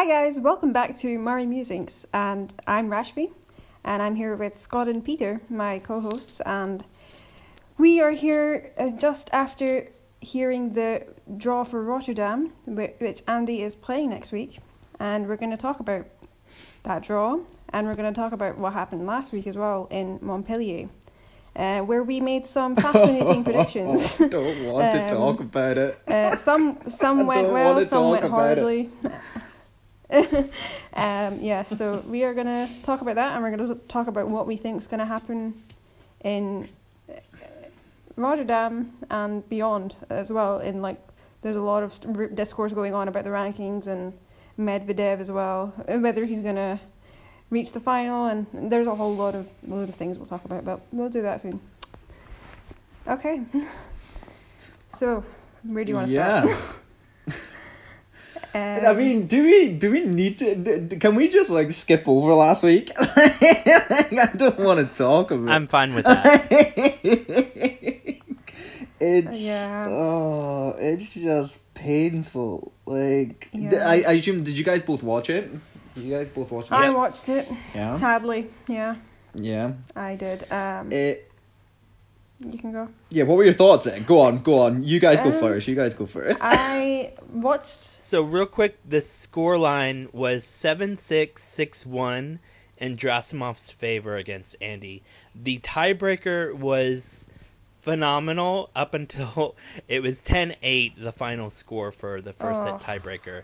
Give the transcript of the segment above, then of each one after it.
Hi guys, welcome back to Murray Musings, and I'm Rashmi, and I'm here with Scott and Peter, my co-hosts, and we are here uh, just after hearing the draw for Rotterdam, which Andy is playing next week, and we're going to talk about that draw, and we're going to talk about what happened last week as well in Montpellier, uh, where we made some fascinating predictions. I don't want to Um, talk about it. Uh, some some went well, some went horribly. um, yeah, so we are gonna talk about that, and we're gonna talk about what we think is gonna happen in uh, Rotterdam and beyond as well. In like, there's a lot of discourse going on about the rankings and Medvedev as well, and whether he's gonna reach the final, and there's a whole lot of load of things we'll talk about, but we'll do that soon. Okay. So, where do you want to yeah. start? I Um, mean, do we do we need to? d- d- Can we just like skip over last week? I don't want to talk about. It. I'm fine with that. it's Yeah. oh, it's just painful. Like, Yeah. I, I assume did you guys both watch it? Did you guys both watch it? I watched it. Yeah. Sadly, yeah, Yeah. I did. Um, It. You can go. Yeah. What were your thoughts then? Go on, go on. You guys go Um, first. You guys go first. I watched. So real quick, the score line was seven six six one in Gerasimov's favor against Andy. The tiebreaker was phenomenal up until it was 10-8 the final score for the first Oh. set tiebreaker.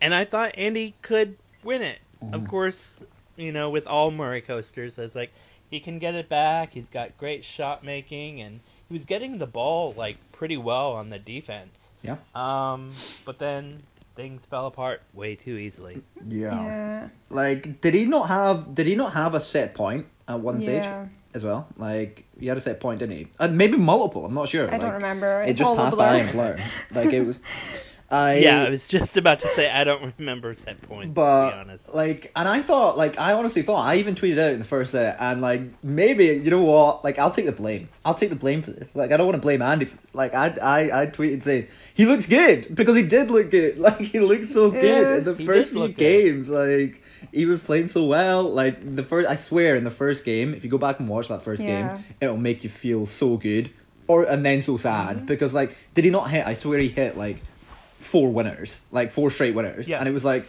And I thought Andy could win it. Of Mhm. course, you know, with all Murray coasters, I was like, he can get it back. He's got great shot making, and he was getting the ball like pretty well on the defense. Yeah. Um, but then things fell apart way too easily. Yeah. Like, did he not have? Did he not have a set point at one stage Yeah. as well? Like, he had a set point, didn't he? Uh, maybe multiple. I'm not sure. I don't like, remember. It It's just all a passed by blur. and blur. Like it was. I yeah, I was just about to say I don't remember set points but to be honest. like, and I thought, like, I honestly thought, I even tweeted out in the first set, and like, maybe you know what? Like, I'll take the blame. I'll take the blame for this. Like, I don't want to blame Andy. For. Like, I, I, I tweeted saying he looks good because he did look good. Like, he looked so good Yeah. in the first few good. games. Like, he was playing so well. Like the first, I swear, in the first game, if you go back and watch that first Yeah. game, it'll make you feel so good, or and then so sad Mhm. because like, did he not hit? I swear he hit like four winners, like four straight winners, Yeah. and it was like,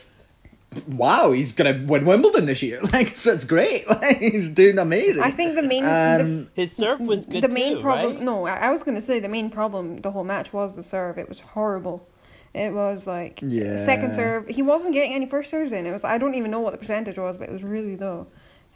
wow, he's gonna win Wimbledon this year. Like, so it's great. Like, he's doing amazing. I think the main. the, Um, His serve was good the main too, problem. right? No, I, I was gonna say the main problem the whole match was the serve. It was horrible. It was like Yeah. second serve. He wasn't getting any first serves in. It was. I don't even know what the percentage was, but it was really low.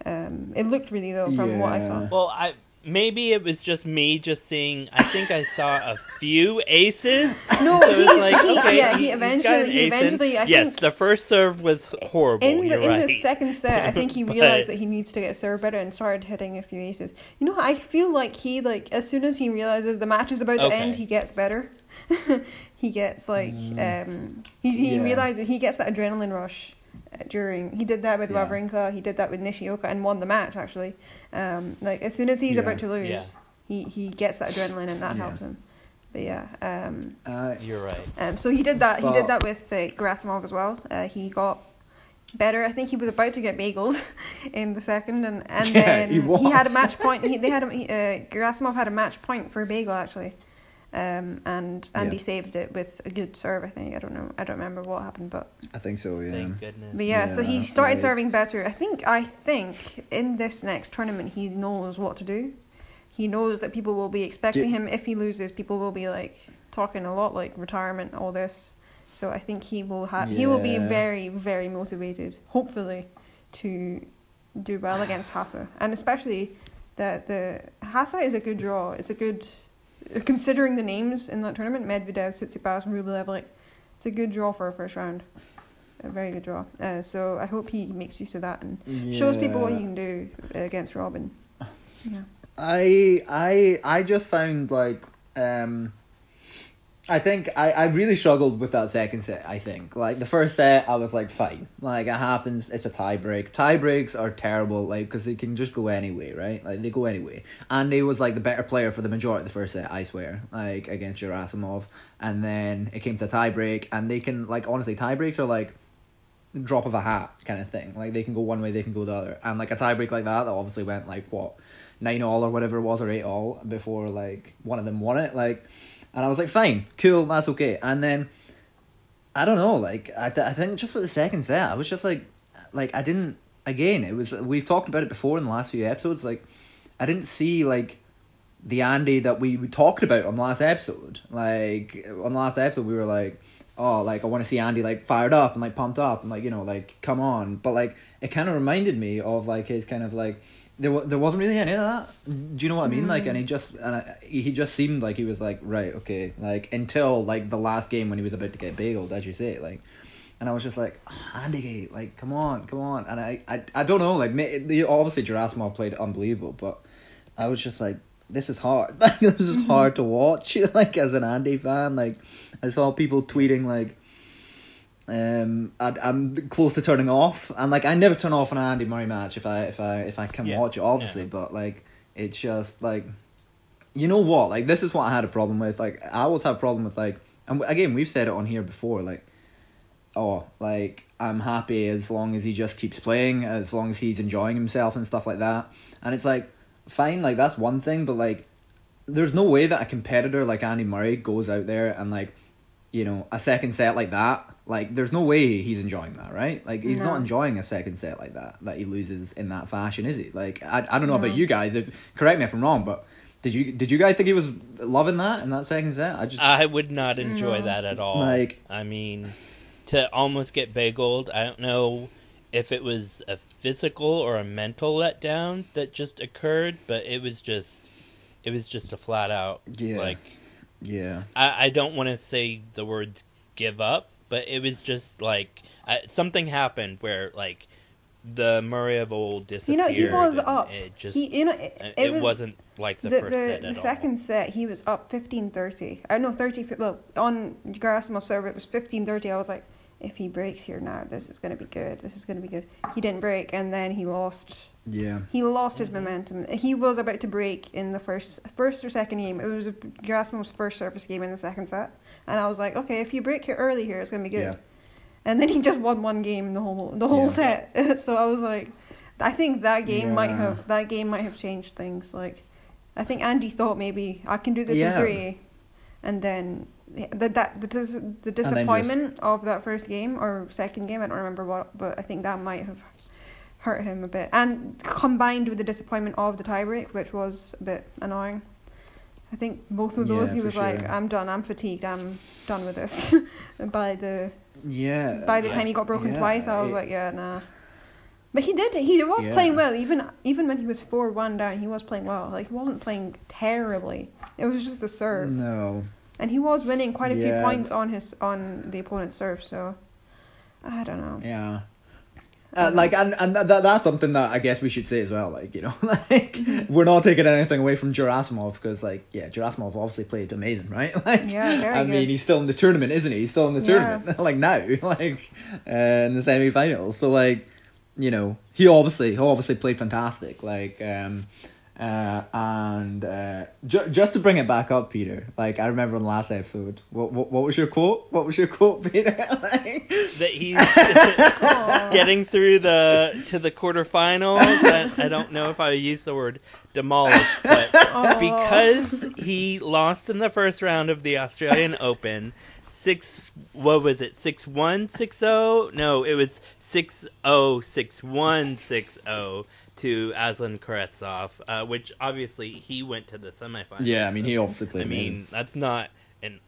Um, it looked really low from what I saw. Well, I maybe it was just me just seeing. I think I saw a few aces. No, so it was he- like he- okay, yeah, he eventually- he eventually, I yes, think- the first serve was horrible. In the in right. the second set, I think he But- realized that he needs to get served better and started hitting a few aces. You know, I feel like he like as soon as he realizes the match is about to Okay. end, he gets better. he gets like Mm. um he he Yeah. realizes he gets that adrenaline rush during he did that with Yeah. Wawrinka, he did that with Nishioka and won the match actually. Um like as soon as he's Yeah. about to lose, Yeah. he he gets that adrenaline and that helps him. But yeah, um Uh, You're right. um, so he did that. He did that with uh, Gerasimov as well. Uh, he got better. I think he was about to get bagels in the second, and and then he had a match point. He, they had a, he, uh, Gerasimov had a match point for a bagel actually, um, and Andy Yeah. saved it with a good serve. I think I don't know. I don't remember what happened, but I think so. Yeah. Thank goodness. but yeah. so he started like- serving better. I think I think in this next tournament he knows what to do. He knows that people will be expecting Do- him. If he loses, people will be like talking a lot like retirement, all this. So I think he will have. He will be very, very motivated, hopefully, to do well against Haase, and especially that the Haase is a good draw. It's a good, considering the names in that tournament, Medvedev, Tsitsipas, and Rublev, like it's a good draw for a first round. A very good draw. Uh, so I hope he makes use of that and shows people what he can do against Robin. Yeah. I I I just found like um I think I, I really struggled with that second set, I think. Like the first set I was like fine. Like it happens, it's a tie break. Tie breaks are terrible, like because they can just go anyway, right? Like they go anyway. And he was like the better player for the majority of the first set, I swear. Like against Gerasimov. And then it came to tie break and they can like honestly tie breaks are like drop of a hat kind of thing. Like they can go one way, they can go the other. And like a tiebreak like that, that obviously went like what nine all or whatever it was or eight all before like one of them won it. Like, and I was like, fine, cool, that's okay. And then I don't know, like I, I think just with the second set, I was just like, like I didn't. Again, it was we've talked about it before in the last few episodes. Like I didn't see like the Andy that we, talked about on the last episode. Like on the last episode, we were like, oh, like I want to see Andy like fired up and like pumped up and like you know like come on. But like it kind of reminded me of like his kind of like there there wasn't really any of that. Do you know what I mean? Like and he mm. just and I, he just seemed like he was like right okay like until like the last game when he was about to get bageled as you say like. And I was just like, ah, Andy, like, come on, come on. And I, I, I don't know, like, obviously Gerasimov played unbelievable, but I was just like, this is hard. Like, this is mm-hmm. hard to watch. Like, as an Andy fan, like, I saw people tweeting like, um, I, I'm close to turning off, and like, I never turn off an Andy Murray match if I, if I, if I can Yeah, watch it, obviously. yeah. But like, it's just like, you know what? Like, this is what I had a problem with. Like, I always have a problem with like, and again, we've said it on here before. Like, oh, like I'm happy as long as he just keeps playing, as long as he's enjoying himself and stuff like that. And it's like, fine, like that's one thing, but like, there's no way that a competitor like Andy Murray goes out there and like, you know, a second set like that. Like, there's no way he's enjoying that, right? Like, he's No. not enjoying a second set like that that he loses in that fashion, is he? Like, I, I don't know No. about you guys. If correct me if I'm wrong, but did you did you guys think he was loving that in that second set? I just I would not enjoy No. that at all. Like- I mean, to almost get bageled, I don't know if it was a physical or a mental letdown that just occurred, but it was just, it was just a flat out Yeah. like yeah. I, I don't want to say the words give up, but it was just like I, something happened where like the Murray of old disappeared. You know, he was up. It just he, you know, it, it, it was, wasn't like the, the, first the, set the at second set he was up 15-30. I know 30. Well, on Gerasimov's server it was 15-30. I was like, if he breaks here now, this is gonna be good. This is gonna be good. He didn't break, and then he lost. Yeah. He lost his momentum. He was about to break in the first, first or second game. It was Gerasimov's first service game in the second set, and I was like, okay, if you break here early here, it's gonna be good. Yeah. And then he just won one game in the whole the whole Yeah. set. so I was like, I think that game might have that game might have changed things. Like, I think Andy thought maybe I can do this Yeah. in three, and then the that the, dis- the disappointment of that first game or second game I don't remember what, but I think that might have hurt him a bit, and combined with the disappointment of the tiebreak, which was a bit annoying. I think both of those Yeah, he was like. I'm done, I'm fatigued, I'm done with this. by the Yeah. by the time he got broken Yeah, twice, I was it- like, yeah, nah. But he did. He was Yeah. playing well, even even when he was four one down. He was playing well. Like he wasn't playing terribly. It was just the serve, No. And he was winning quite a few points on his on the opponent's serve. So I don't know. Yeah. Uh, like and and that that's something that I guess we should say as well. Like you know, like we're not taking anything away from Gerasimov because like yeah, Gerasimov obviously played amazing, right? Like Yeah, very I mean, he's still in the tournament, isn't he? He's still in the Yeah. tournament, like now, like uh, in the semi-finals. So like, you know, he obviously he obviously played fantastic. Like um. Uh, and uh, ju- just to bring it back up, Peter. Like I remember in the last episode, what what, what was your quote? What was your quote, Peter? Like- that he's getting through the to the quarterfinals. I, I don't know if I use the word demolished, but Aw. because he lost in the first round of the Australian Open, six what was it six one six zero? No, it was six oh six one six oh to Aslan Karetsov, uh, which obviously he went to the semifinals. Yeah, I mean, so- he obviously played I mean, that's not an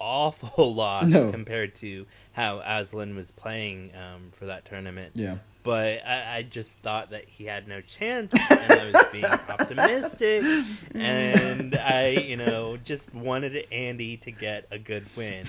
awful loss No. compared to how Aslan was playing um, for that tournament. Yeah. But I, I just thought that he had no chance, and I was being optimistic, and I, you know, just wanted Andy to get a good win.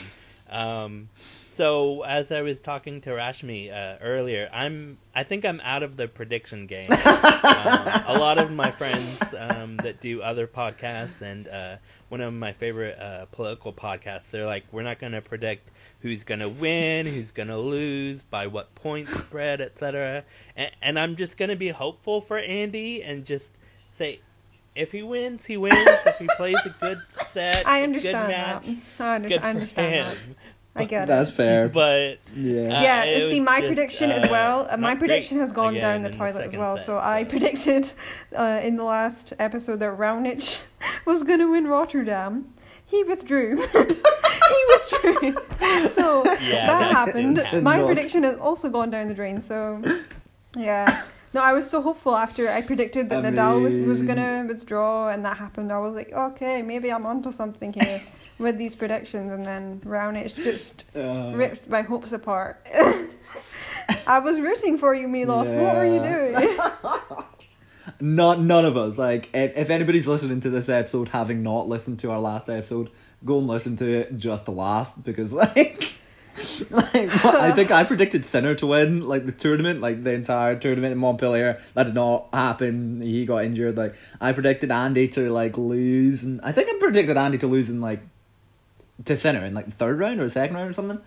Um, so as I was talking to Rashmi uh, earlier, I'm I think I'm out of the prediction game. um, a lot of my friends um, that do other podcasts and uh, one of my favorite uh, political podcasts, they're like, we're not going to predict who's going to win, who's going to lose, by what point spread, etc. And, and I'm just going to be hopeful for Andy and just say. If he wins, he wins. If he plays a good set, I a understand good match, that. I, under- good I for understand him. that. I get it. That's fair. But yeah. Uh, yeah, it see, my just, prediction uh, as well. Uh, my prediction has gone down the in the toilet as well. set, so I predicted uh, in the last episode that Raonic was going to win Rotterdam. He withdrew. he withdrew. So Yeah, that, that happened. happen. My Not. prediction has also gone down the drain. So yeah. No, I was so hopeful after I predicted that Nadal was, was gonna withdraw and that happened. I was like, okay, maybe I'm onto something here with these predictions, and then Raonic just Uh, ripped my hopes apart. I was rooting for you, Milos. What were you doing? Not none of us. Like if, if anybody's listening to this episode having not listened to our last episode, go and listen to it just to laugh because like like what- I think I predicted Sinner to win like the tournament, like the entire tournament in Montpellier. That did not happen. He got injured. Like I predicted Andy to like lose, and I think I predicted Andy to lose in like to Sinner in like the third round or the second round or something.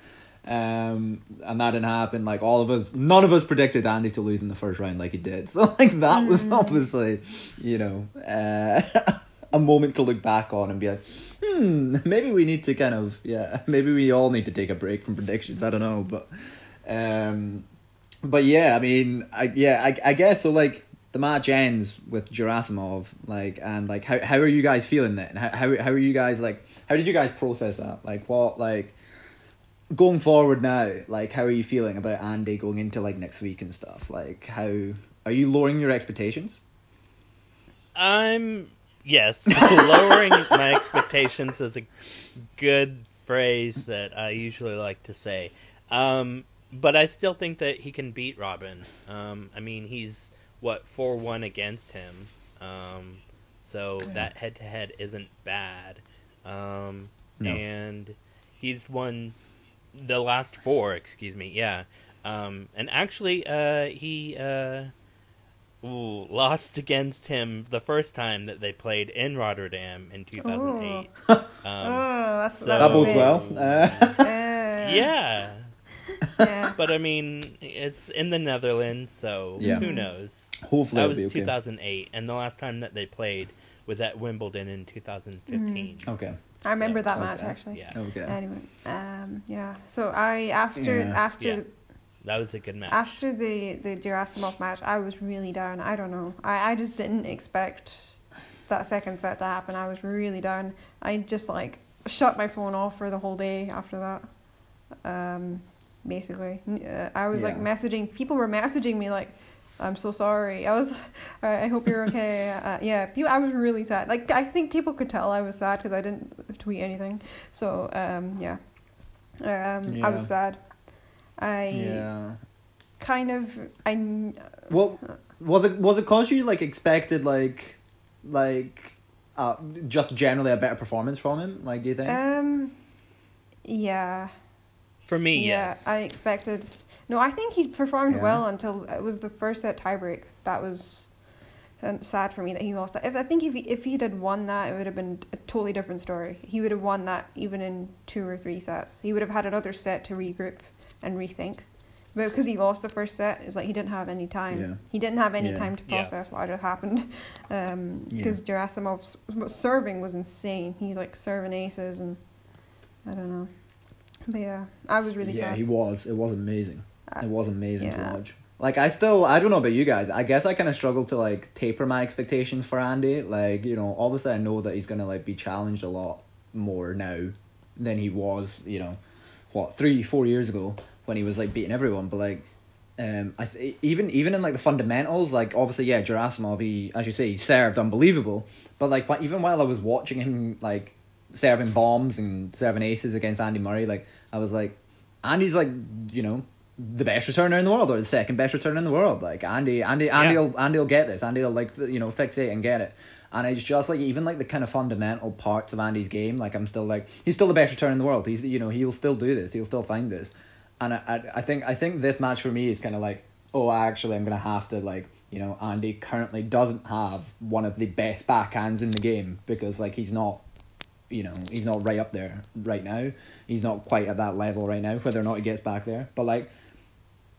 Um, and that didn't happen. Like all of us, none of us predicted Andy to lose in the first round like he did. So like that was Mm. obviously, you know, uh, a moment to look back on and be like, hmm, maybe we need to kind of, yeah, maybe we all need to take a break from predictions. I don't know, but, um, but yeah, I mean, I yeah, I, I guess so. Like the match ends with Gerasimov, like, and like, how how are you guys feeling then? How how how are you guys like? How did you guys process that? Like, what like going forward now? Like, how are you feeling about Andy going into like next week and stuff? Like, how are you lowering your expectations? I'm yes, lowering my expectations is a good phrase that I usually like to say. Um, but I still think that he can beat Robin. Um, I mean, he's what four one against him. Um, so that head to head isn't bad. Um, No. and he's won the last four. Excuse me. Yeah. Um, and actually, uh, he uh, ooh, lost against him the first time that they played in Rotterdam in 2008. Um, oh, that's so- that's that bodes well. Uh, yeah, yeah. but I mean, it's in the Netherlands, so Yeah. who knows? hopefully, That was be okay. 2008, and the last time that they played was at Wimbledon in 2015. Okay. I remember So- that match actually. Yeah, Okay. Anyway, um, yeah. So I after Yeah. after Yeah. that was a good match. after the the Gerasimov match, I was really down. I don't know. I I just didn't expect that second set to happen. I was really down. I just like shut my phone off for the whole day after that. Um, basically, uh, I was like messaging. People were messaging me like. I'm so sorry. I was, I I hope you're okay. Uh, yeah, people, I was really sad. Like I think people could tell I was sad because I didn't tweet anything. So um, yeah, um, yeah. I was sad. I Yeah. kind of I kn- Well, was it was it cause you like expected like like uh just generally a better performance from him? Like, do you think? um yeah For me, yeah yes. I expected no I think he performed Yeah. well until it was the first set tiebreak that was um, sad for me that he lost that if I think if he, if he had won that it would have been a totally different story he would have won that even in two or three sets he would have had another set to regroup and rethink but because he lost the first set it's like he didn't have any time Yeah. he didn't have any Yeah. time to Yeah. process what had happened um Yeah. because Gerasimov's serving was insane he like serving aces and I don't know but yeah I was really yeah, sad Yeah, he was. It was amazing. It was amazing yeah. to watch. Like I still, I don't know about you guys. I guess I kind of struggle to like taper my expectations for Andy. Like you know, obviously I know that he's gonna like be challenged a lot more now than he was. You know, what three, four years ago when he was like beating everyone. But like, um, I even even in like the fundamentals, like obviously yeah, Gerasimov, he as you say, he served unbelievable. But like even while I was watching him like serving bombs and serving aces against Andy Murray, like I was like, Andy's like you know the best returner in the world or the second best returner in the world. Like Andy, Andy, Andy Yeah. will Andy will get this. Andy will like you know fixate and get it. And it's just like even like the kind of fundamental parts of Andy's game. Like I'm still like he's still the best returner in the world. He's you know he'll still do this. He'll still find this. And I I, I think I think this match for me is kind of like oh actually I'm gonna have to like you know Andy currently doesn't have one of the best backhands in the game because like he's not you know, he's not right up there right now. He's not quite at that level right now, whether or not he gets back there. But like,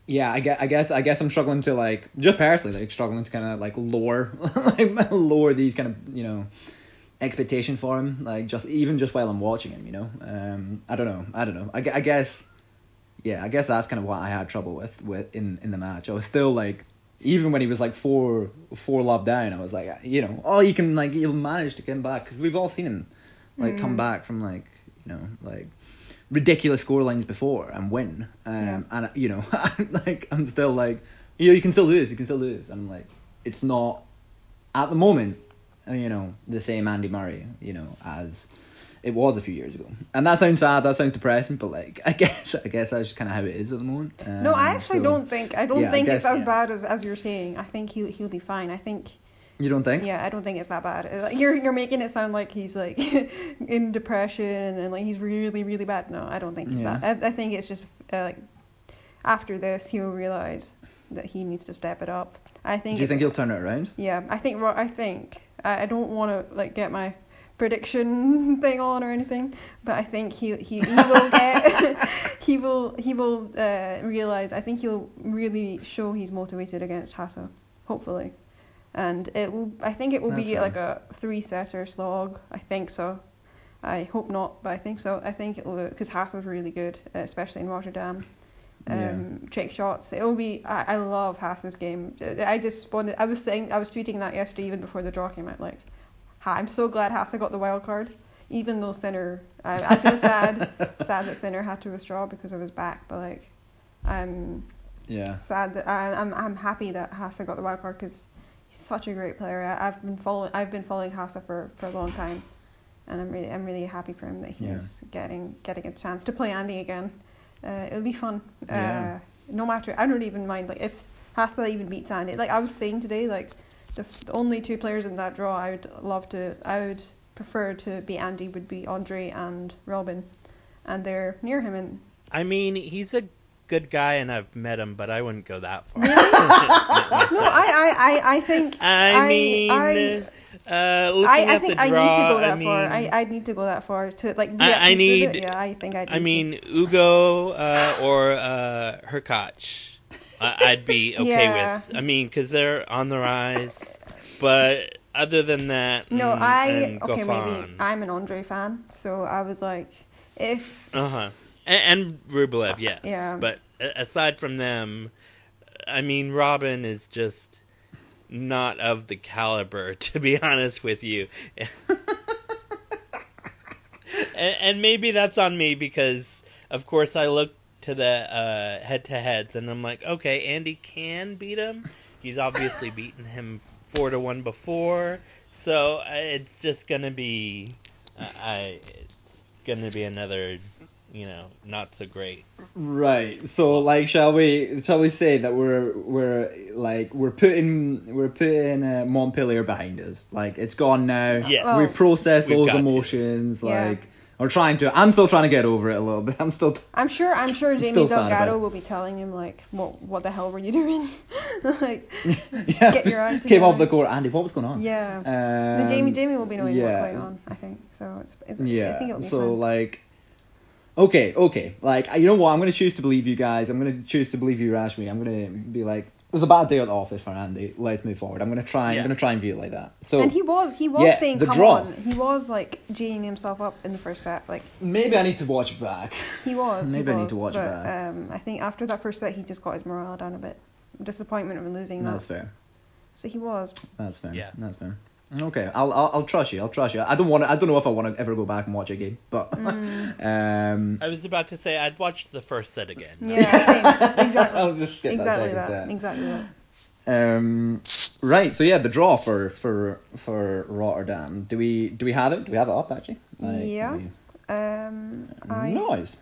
yeah, I guess I guess I guess I'm struggling to like just personally like struggling to kind of like lower like lower these kind of you know expectation for him. Like just even just while I'm watching him, you know. Um, I don't know. I don't know. I, I guess. Yeah, I guess that's kind of what I had trouble with with in in the match. I was still like. Even when he was like four four love down, I was like, you know, oh, you can like he'll manage to come back because we've all seen him like come Mm. back from like you know like ridiculous scorelines before and win. Um, Yeah. and you know, like I'm still like, you know, you can still do this, you can still do this. And I'm like, it's not at the moment, uh, you know, the same Andy Murray, you know, as it was a few years ago. And that sounds sad, that sounds depressing, but like, I guess, I guess that's just kind of how it is at the moment. No, I Um, actually so- don't think I don't yeah, I think it's as yeah. bad as, as you're saying. I think he'll he'll be fine. I think You don't think? yeah, I don't think it's that bad. Like, You're you're making it sound like he's like in depression and, like he's really really bad. No, I don't think it's Yeah. that. I, I think it's just uh, like after this he'll realize that he needs to step it up. I think. Do you it- think he'll turn it around? Yeah, I think I think I, I don't want to like get my prediction thing on or anything, but I think he he, he will get he will he will uh, realize. I think he'll really show he's motivated against Haase, hopefully, and it will. I think it will That's be like a three setter slog. I think so. I hope not, but I think so. I think it will because Haase's really good, uh, especially in Rotterdam Yeah. um, trick shots. It'll be. I, I love Haase's game. I just wanted. I was saying. I was tweeting that yesterday, even before the draw came out. Like, I'm so glad Haase got the wild card, even though Sinner. I, I feel sad. sad that Sinner had to withdraw because of his back. But like, I'm Yeah. sad that I, I'm. I'm happy that Haase got the wild card because he's such a great player. I, I've been following. I've been following Haase for for a long time, and I'm really. I'm really happy for him that he's getting getting a chance to play Andy again. Uh, it'll be fun. Yeah. Uh, no matter, I don't even mind like if Hassel even beats Andy. Like I was saying today, like the, f- the only two players in that draw I would love to, I would prefer to be Andy would be Andre and Robin, and they're near him and I mean, he's a good guy, and I've met him, but I wouldn't go that far. no, I, I, I, I think I, I- mean, I- uh, I, I think the I need to go I that mean, far. I, I need to go that far to like be I- I need- Yeah, I think I. I mean, Ugo uh, or uh, Hurkacz, I- I'd be okay Yeah. with. I mean, because they're on the rise, but other than that, No, mm, I and okay maybe Goffin. I'm an Andre fan, so I was like, if Uh huh. And, and Rublev, yes. Yeah. But aside from them, I mean, Robin is just not of the caliber, to be honest with you. and, and maybe that's on me because, of course, I look to the uh, head-to-heads and I'm like, okay, Andy can beat him. He's obviously beaten him four to one before, so uh, it's just gonna be, uh, I, it's gonna be another, you know, not so great. Right. So like, shall we shall we say that we're we're like we're putting we're putting uh, Montpellier behind us. Like it's gone now. yeah Well- we process those got to. emotions. Yeah. Like we're trying to. I'm still trying to get over it a little bit. I'm still. I'm sure I'm sure Jamie still Delgado will be telling him like, what what the hell were you doing? like, yeah. Get your act Came off the court. Andy, what was going on? yeah. Um, the Jamie Jamie will be knowing yeah. what's going on. I think so. It's, it, I Yeah. think it'll be So fun. like. Okay, okay. Like you know what? I'm gonna choose to believe you guys. I'm gonna choose to believe you, Rashmi. I'm gonna be like, it was a bad day at the office for Andy. Let's move forward. I'm gonna try. Yeah. I'm gonna try and view it like that. So and he was he was yeah, saying come draw. on. He was like geeing himself up in the first set. Like maybe I need to watch it back. he was. he Maybe I need to watch it but, back. Um, I think after that first set he just got his morale down a bit. Disappointment of losing That's that. fair. So he was. That's fair. Yeah. That's fair. Okay, I'll, I'll I'll trust you. I'll trust you. I don't want to. I don't know if I want to ever go back and watch it again, but Mm. um. I was about to say I'd watch the first set again. Yeah, same. exactly. I'll just skip exactly that. that. Exactly that. Um, right. So yeah, the draw for for for Rotterdam. Do we do we have it? Do we have it up actually? Yeah. we- Um, I Nice.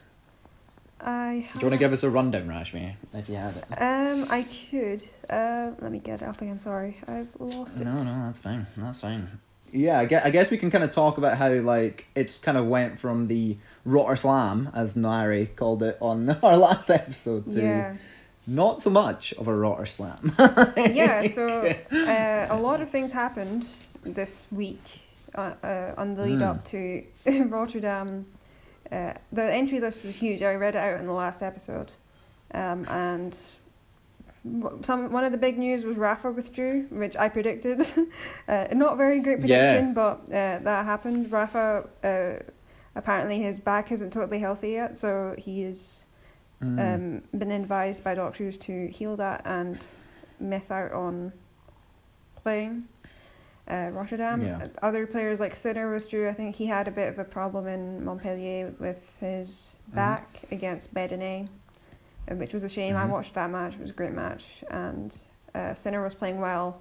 I Do you want to give us a rundown, Rashmi, if you have it? Um, I could. Uh, let me get it up again. Sorry, I've lost it. No, no, that's fine. That's fine. Yeah, I guess, I guess we can kind of talk about how like it's kind of went from the Rotter Slam, as Nairi called it on our last episode, to Yeah. not so much of a Rotter Slam. yeah. So uh, a lot of things happened this week uh, uh, on the lead Mm. up to Rotterdam. Uh, the entry list was huge. I read it out in the last episode, um, and some one of the big news was Rafa withdrew, which I predicted. uh, not very great Yeah. prediction, but uh, that happened. Rafa uh, apparently his back isn't totally healthy yet, so he has Mm. um, been advised by doctors to heal that and miss out on playing uh, Rotterdam. Yeah. Other players like Sinner withdrew. I think he had a bit of a problem in Montpellier with his Mm-hmm. back against Bedene, uh, which was a shame. I Mhm. watched that match. It was a great match, and uh, Sinner was playing well.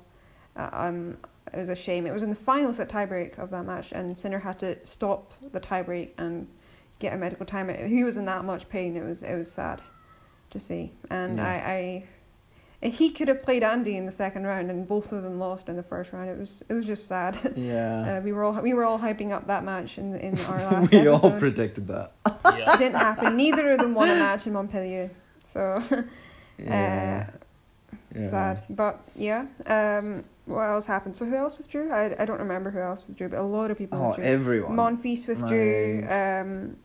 Uh, um, it was a shame. It was in the final set tiebreak of that match, and Sinner had to stop the tiebreak and get a medical timeout. He was in that much pain. It was it was sad to see, and Yeah. I, I he could have played Andy in the second round, and both of them lost in the first round. It was it was just sad. yeah. Uh, we were all we were all hyping up that match in in our last we episode. all predicted that. It Yeah. didn't happen. Neither of them won a match in Montpellier, so Yeah. uh, yeah. sad. But yeah, um, what else happened? So who else withdrew? I, I don't remember who else withdrew, but a lot of people Oh, withdrew. everyone. Monfils withdrew. Like, um,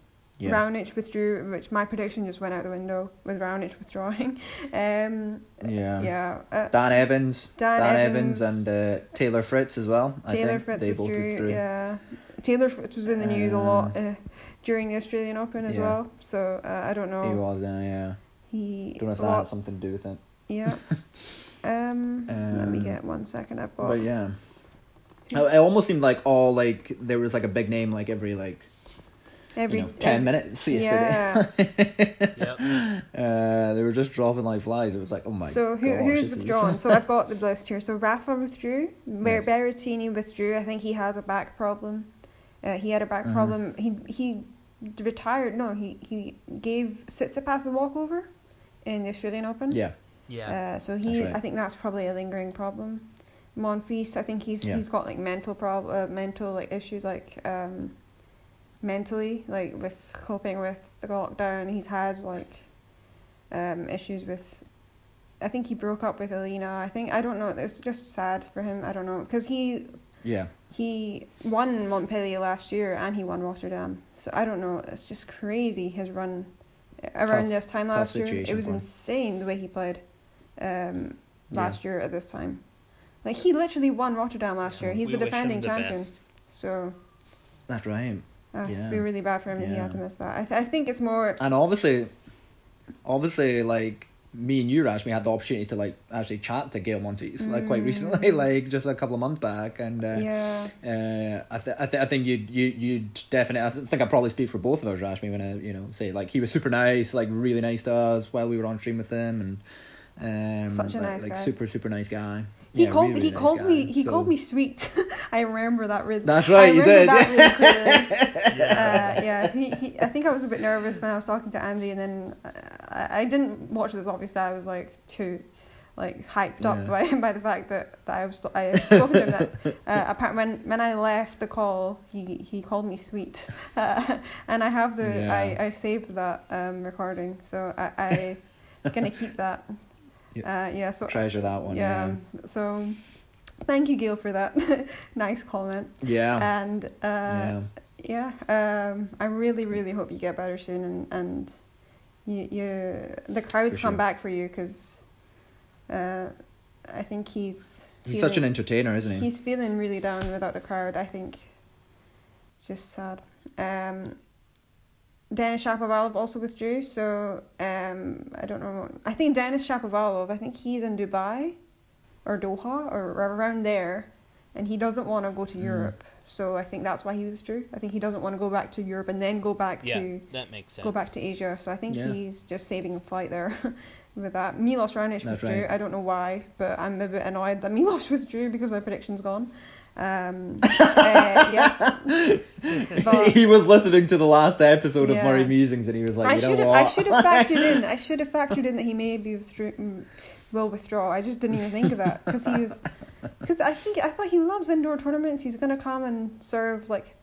yeah. Raonic withdrew, which my prediction just went out the window with Raonic withdrawing. Um, Yeah. yeah. Uh, Dan Evans. Dan Evans, Evans. and uh, Taylor Fritz as well. I Taylor think Fritz they both withdrew. Yeah. Taylor Fritz was in the news a lot uh, during the Australian Open as Yeah. well. So uh, I don't know. He was, uh, yeah. He. Don't know if that lot- has something to do with it. Yeah. Um, let me Um, get one second. I've got. But yeah. It almost seemed like all like there was like a big name like every like Every you know, ten ev- minutes Yeah. yesterday. uh, they were just dropping like flies. It was like, oh my so who, gosh. who's withdrawn? so I've got the list here. So Rafa withdrew. Ber- Yes. Berrettini withdrew. I think he has a back problem. Uh, he had a back Mhm. problem. He he retired. No, he he gave Tsitsipas a walkover in the Australian Open. yeah. Yeah. Uh, so he, right. I think that's probably a lingering problem. Monfils, I think he's Yeah. he's got like mental prob uh, mental like issues like um mentally like with coping with the lockdown. He's had like um issues with. I think he broke up with Alina. I think I don't know. It's just sad for him. I don't know because he Yeah. he won Montpellier last year and he won Rotterdam. So I don't know. It's just crazy his run around Tough- this time last year. It was insane the way he played um, Yeah. last year at this time. Like he literally won Rotterdam last year. He's We the defending the champion. best. So That's right. Yeah. be really bad for him that he had to miss that. I, th- I think it's more. And obviously, obviously, like me and you, Rashmi, had the opportunity to like actually chat to Gael Monfils like quite recently, Mm. like just a couple of months back, and uh, yeah. Uh, I, th- I, th- I think you'd you you'd definitely. I th- think I probably speak for both of us, Rashmi, when I you know say like he was super nice, like really nice to us while we were on stream with him, and um, Such a like, nice like guy. super super nice guy. He Yeah, called really, he really called nice me he So- called me sweet. I remember that really. That's I right, you remember did. that really clearly. Yeah. Uh, yeah, he, he, I think I was a bit nervous when I was talking to Andy, and then uh, I, I didn't watch this. Obviously, I was like too, like hyped up Yeah. by by the fact that, that I was I had spoken to him. That uh, apart when when I left the call, he he called me sweet, uh, and I have the Yeah. I, I saved that um, recording, so I I gonna keep that. Yeah. Uh, yeah. So Treasure that one. yeah. So thank you, Gael, for that nice comment. Yeah. And uh, yeah, um, I really, really hope you get better soon and, and you, you the crowds For come sure. back for you because uh, I think he's He's such an entertainer, isn't he? he's feeling really down without the crowd. I think just sad. Um, Dennis Shapovalov also withdrew, so um, I don't know. I think Dennis Shapovalov, I think he's in Dubai or Doha or around there, and he doesn't want to go to Mhm. Europe. So I think that's why he withdrew. I think he doesn't want to go back to Europe and then go back Yeah, to that makes sense. go back to Asia. So I think Yeah. he's just saving a flight there with that. Milos Raonic That's withdrew. right. I don't know why, but I'm a bit annoyed that Milos withdrew because my prediction's gone. Um, uh, yeah. But- he was listening to the last episode of Murray Musings and he was like, I you should know what? I should have factored in I should have factored in that he may be withdrew, mm, will withdraw. I just didn't even think of that because he was because I think I thought he loves indoor tournaments. He's gonna come and serve like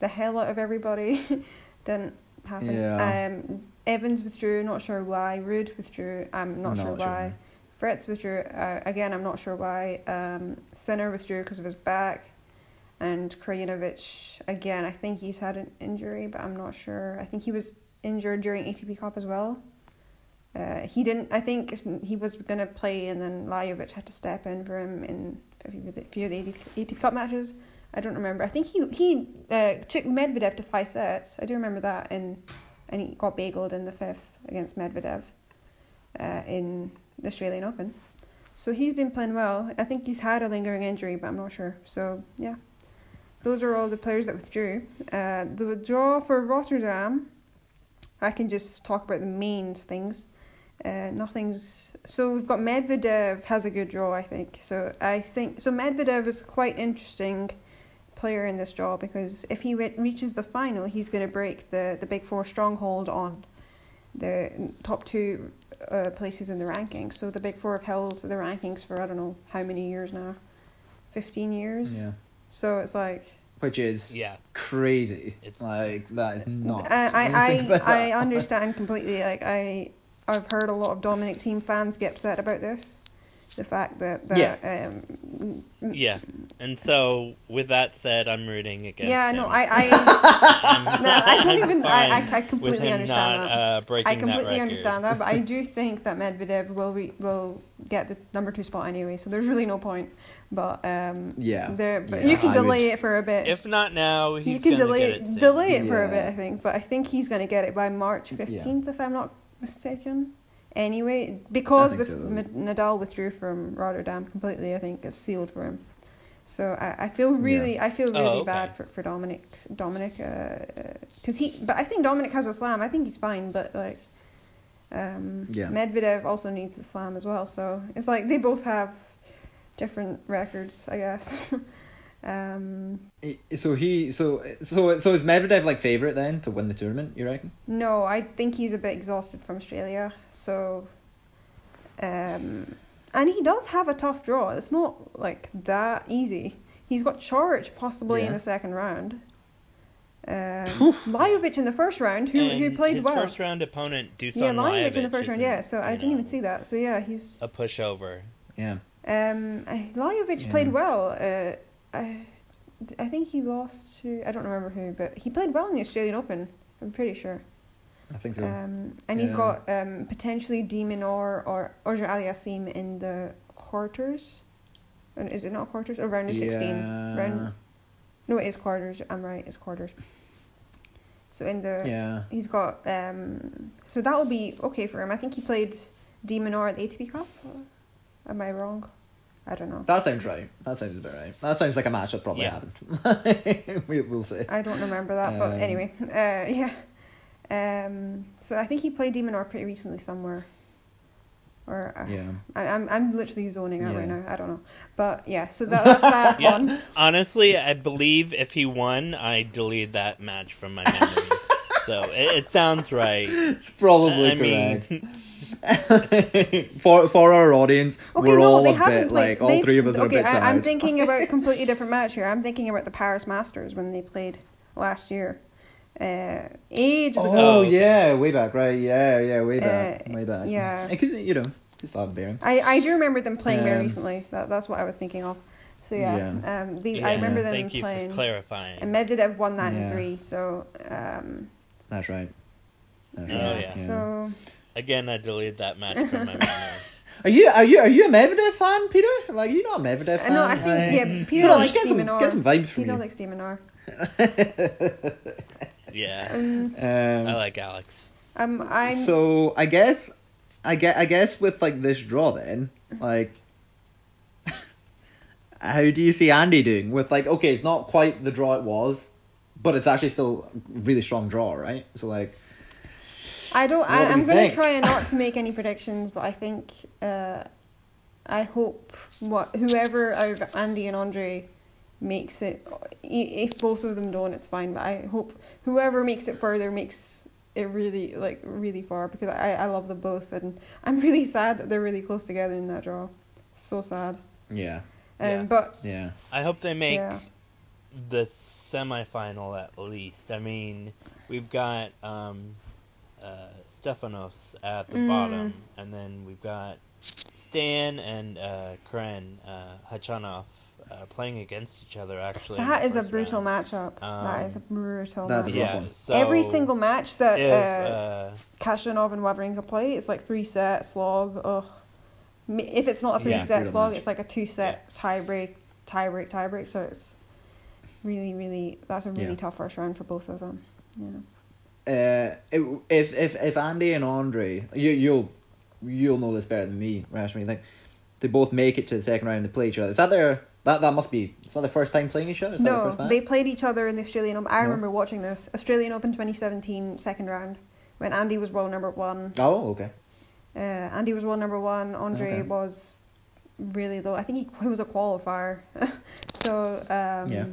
the hell out of everybody. Didn't happen. Yeah. Um, Evans withdrew. Not sure why. Ruud withdrew. I'm not, Not sure sure why. Fritz withdrew. Uh, again, I'm not sure why. Um, Sinner withdrew because of his back. And Krajinovic, again, I think he's had an injury, but I'm not sure. I think he was injured during ATP Cup as well. Uh, he didn't. I think he was gonna play, and then Lajovic had to step in for him in a few of the, few of the ATP, ATP Cup matches. I don't remember. I think he he uh, took Medvedev to five sets. I do remember that, and and he got bageled in the fifth against Medvedev uh, in the Australian Open. So he's been playing well. I think he's had a lingering injury, but I'm not sure. So yeah, those are all the players that withdrew. Uh, the withdrawal for Rotterdam, I can just talk about the main things. Uh, nothing's so we've got Medvedev has a good draw, I think. So I think so Medvedev is quite interesting player in this draw because if he re- reaches the final, he's going to break the the big four stronghold on the top two uh, places in the rankings. So the big four have held the rankings for I don't know how many years now, 15 years. Yeah. So it's like Which is Yeah. crazy. It's- like that is not. I I, I, I understand completely. Like I I've heard a lot of Dominic Thiem fans get upset about this. The fact that, that um, Yeah. And so, with that said, I'm rooting against yeah him. no I I I'm- no I don't even I, I, I completely understand not, that. Uh, breaking I that completely record. understand that, but I do think that Medvedev will re- will get the number two spot anyway, so there's really no point. But um, Yeah, there, but yeah, you can I would- delay it for a bit. If not now, he's you can gonna delay get it, it soon. delay it for a bit, I think. But I think he's gonna get it by March 15th, if I'm not mistaken. Anyway, because with so. Nadal withdrew from Rotterdam completely, I think it's sealed for him. So I, I feel really, I feel Oh, really okay. bad for, for Dominic, Dominic, because he, but I think Dominic has a slam. I think he's fine, but like, um, Yeah. Medvedev also needs the slam as well. So it's like they both have different records, I guess. um, So he so so so is Medvedev like favorite then to win the tournament? You reckon? No, I think he's a bit exhausted from Australia. So, um, and he does have a tough draw. It's not like that easy. He's got Coric possibly in the second round. Um, Lajovic in the first round, who who And played his well. first round opponent, Dusan yeah, Lajovic Lajovic in the first round. Yeah, so I didn't even see that. So yeah, he's a pushover. Yeah. um I- Lajovic Yeah. played well. Uh, I I think he lost to I don't remember who, but he played well in the Australian Open. I'm pretty sure. I think so. Um, and he's got um, potentially de Minaur or Auger-Aliassime in the quarters. And is it not quarters? Or round of 16? Yeah. Round, no, it is quarters. I'm right, it's quarters. So in the Yeah. he's got um, so that will be okay for him. I think he played de Minaur at the ATP Cup. Am I wrong? I don't know. That sounds right. That sounds about right. That sounds like a match that probably Yeah. happened. we, we'll see. I don't remember that, but Um, anyway, uh, yeah. Um, so I think he played de Minaur pretty recently somewhere. Or uh, Yeah. I, I'm I'm literally zoning out right now. I don't know, but yeah. So that, that's that Yeah. one. Honestly, I believe if he won, I deleted that match from my memory. so it, it sounds right. It's probably I mean, correct. for for our audience, Okay, we're no, all they a bit played. like all they- three of us are okay, a bit I, I'm thinking about a completely different match here. I'm thinking about the Paris Masters when they played last year, uh, ages ago. Oh Oh, yeah, way back, right? Yeah, yeah, way back, Uh, way back. yeah. It could, you know, just have bearing. I, I do remember them playing very Um, recently. That, that's what I was thinking of. So yeah, Yeah. um, the, yeah, I remember them Thank you playing. for clarifying. And Medvedev won that in three. So um, That's right. That's Oh, yeah. yeah. So Again, I deleted that match from my memory. Are you are you are you a Medvedev fan, Peter? Like you not a Medvedev uh, fan? no, I think Like- yeah, Peter Come on, likes just get some get some vibes from Peter you. likes de Minaur. Yeah, Um, um, I like Alex. um, I'm So I guess I get I guess with like this draw then, like how do you see Andy doing with like okay, it's not quite the draw it was, but it's actually still a really strong draw, right? So like I don't. What I, do I'm gonna try not to make any predictions, but I think uh, I hope what whoever out of Andy and Andre makes it. If both of them don't, it's fine. But I hope whoever makes it further makes it really like really far because I I love them both and I'm really sad that they're really close together in that draw. So sad. yeah, Um, Yeah. but yeah. I hope they make yeah. the semifinal at least. I mean, we've got um, uh, Stefanos at the Mm. bottom, and then we've got Stan and uh, Karen uh, Khachanov uh, playing against each other actually. in That the is a brutal round. matchup. Um, that is a brutal That's matchup. Yeah. So Every single match that if, uh, uh, Khachanov and Wawrinka play, it's like three set slog. Ugh. If it's not a three Yeah, set slog, match. it's like a two set tie break, tie break, tie break. So it's really, really that's a really Yeah. tough first round for both of them. Yeah. Uh, if if if Andy and Andre, you you'll you'll know this better than me, Rashmi. Like they both make it to the second round and they play each other. Is that their that that must be? It's not the first time playing each other. Is the No, they played each other in the Australian Open. I No? remember watching this Australian Open 2017 second round when Andy was world number one. Oh, okay. Uh, Andy was world number one. Andre Okay. was really low. I think he, he was a qualifier. so um, Yeah.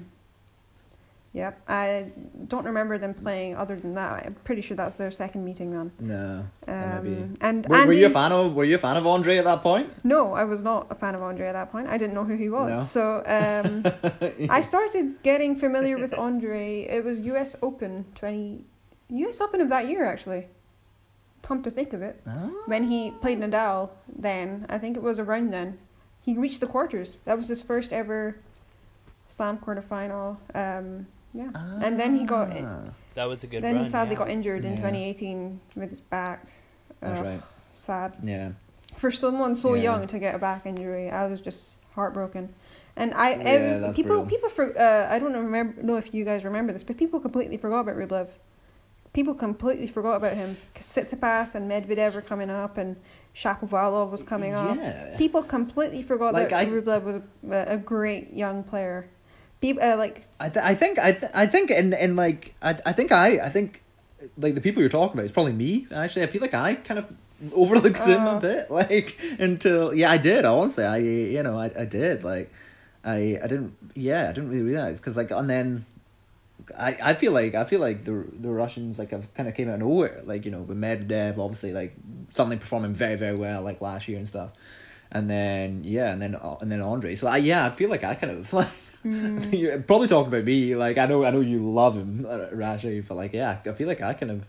Yep. I don't remember them playing other than that. I'm pretty sure that's their second meeting then. No. that might be- Um, and Were, Andy, were you a fan of Were you a fan of Andre at that point? No, I was not a fan of Andre at that point. I didn't know who he was. No. So um, I started getting familiar with Andre. It was U.S. Open 20, U.S. Open of that year actually. Come to think of it, Oh. when he played Nadal, then I think it was around then, he reached the quarters. That was his first ever Slam quarterfinal. Um, yeah, and then he got. Ah, that was a good then run. he sadly yeah. got injured in Yeah. 2018 with his back. That's Ugh, right. Sad Yeah. for someone so Yeah. young to get a back injury, I was just heartbroken. And I, Yeah, every, that's people, brutal. people for, uh, I don't remember, know if you guys remember this, but people completely forgot about Rublev. People completely forgot about him because Tsitsipas and Medvedev were coming up, and Shapovalov was coming up. Yeah. People completely forgot Like, that I- Rublev was a, a great young player. People, uh, like, I, th- I think I, th- I think in in like I, I think I I think like the people you're talking about is probably me actually. I feel like I kind of overlooked him Oh. a bit like until yeah I did honestly. I you know I, I did like I I didn't yeah I didn't really realize because like and then I, I feel like I feel like the the Russians like have kind of came out of nowhere like you know with Medvedev obviously like suddenly performing very very well like last year and stuff. And then yeah and then uh, and then Andre so I, yeah I feel like I kind of like mm, you're probably talking about me. Like I know, I know you love him, uh, Rashi, but like, yeah, I feel like I kind of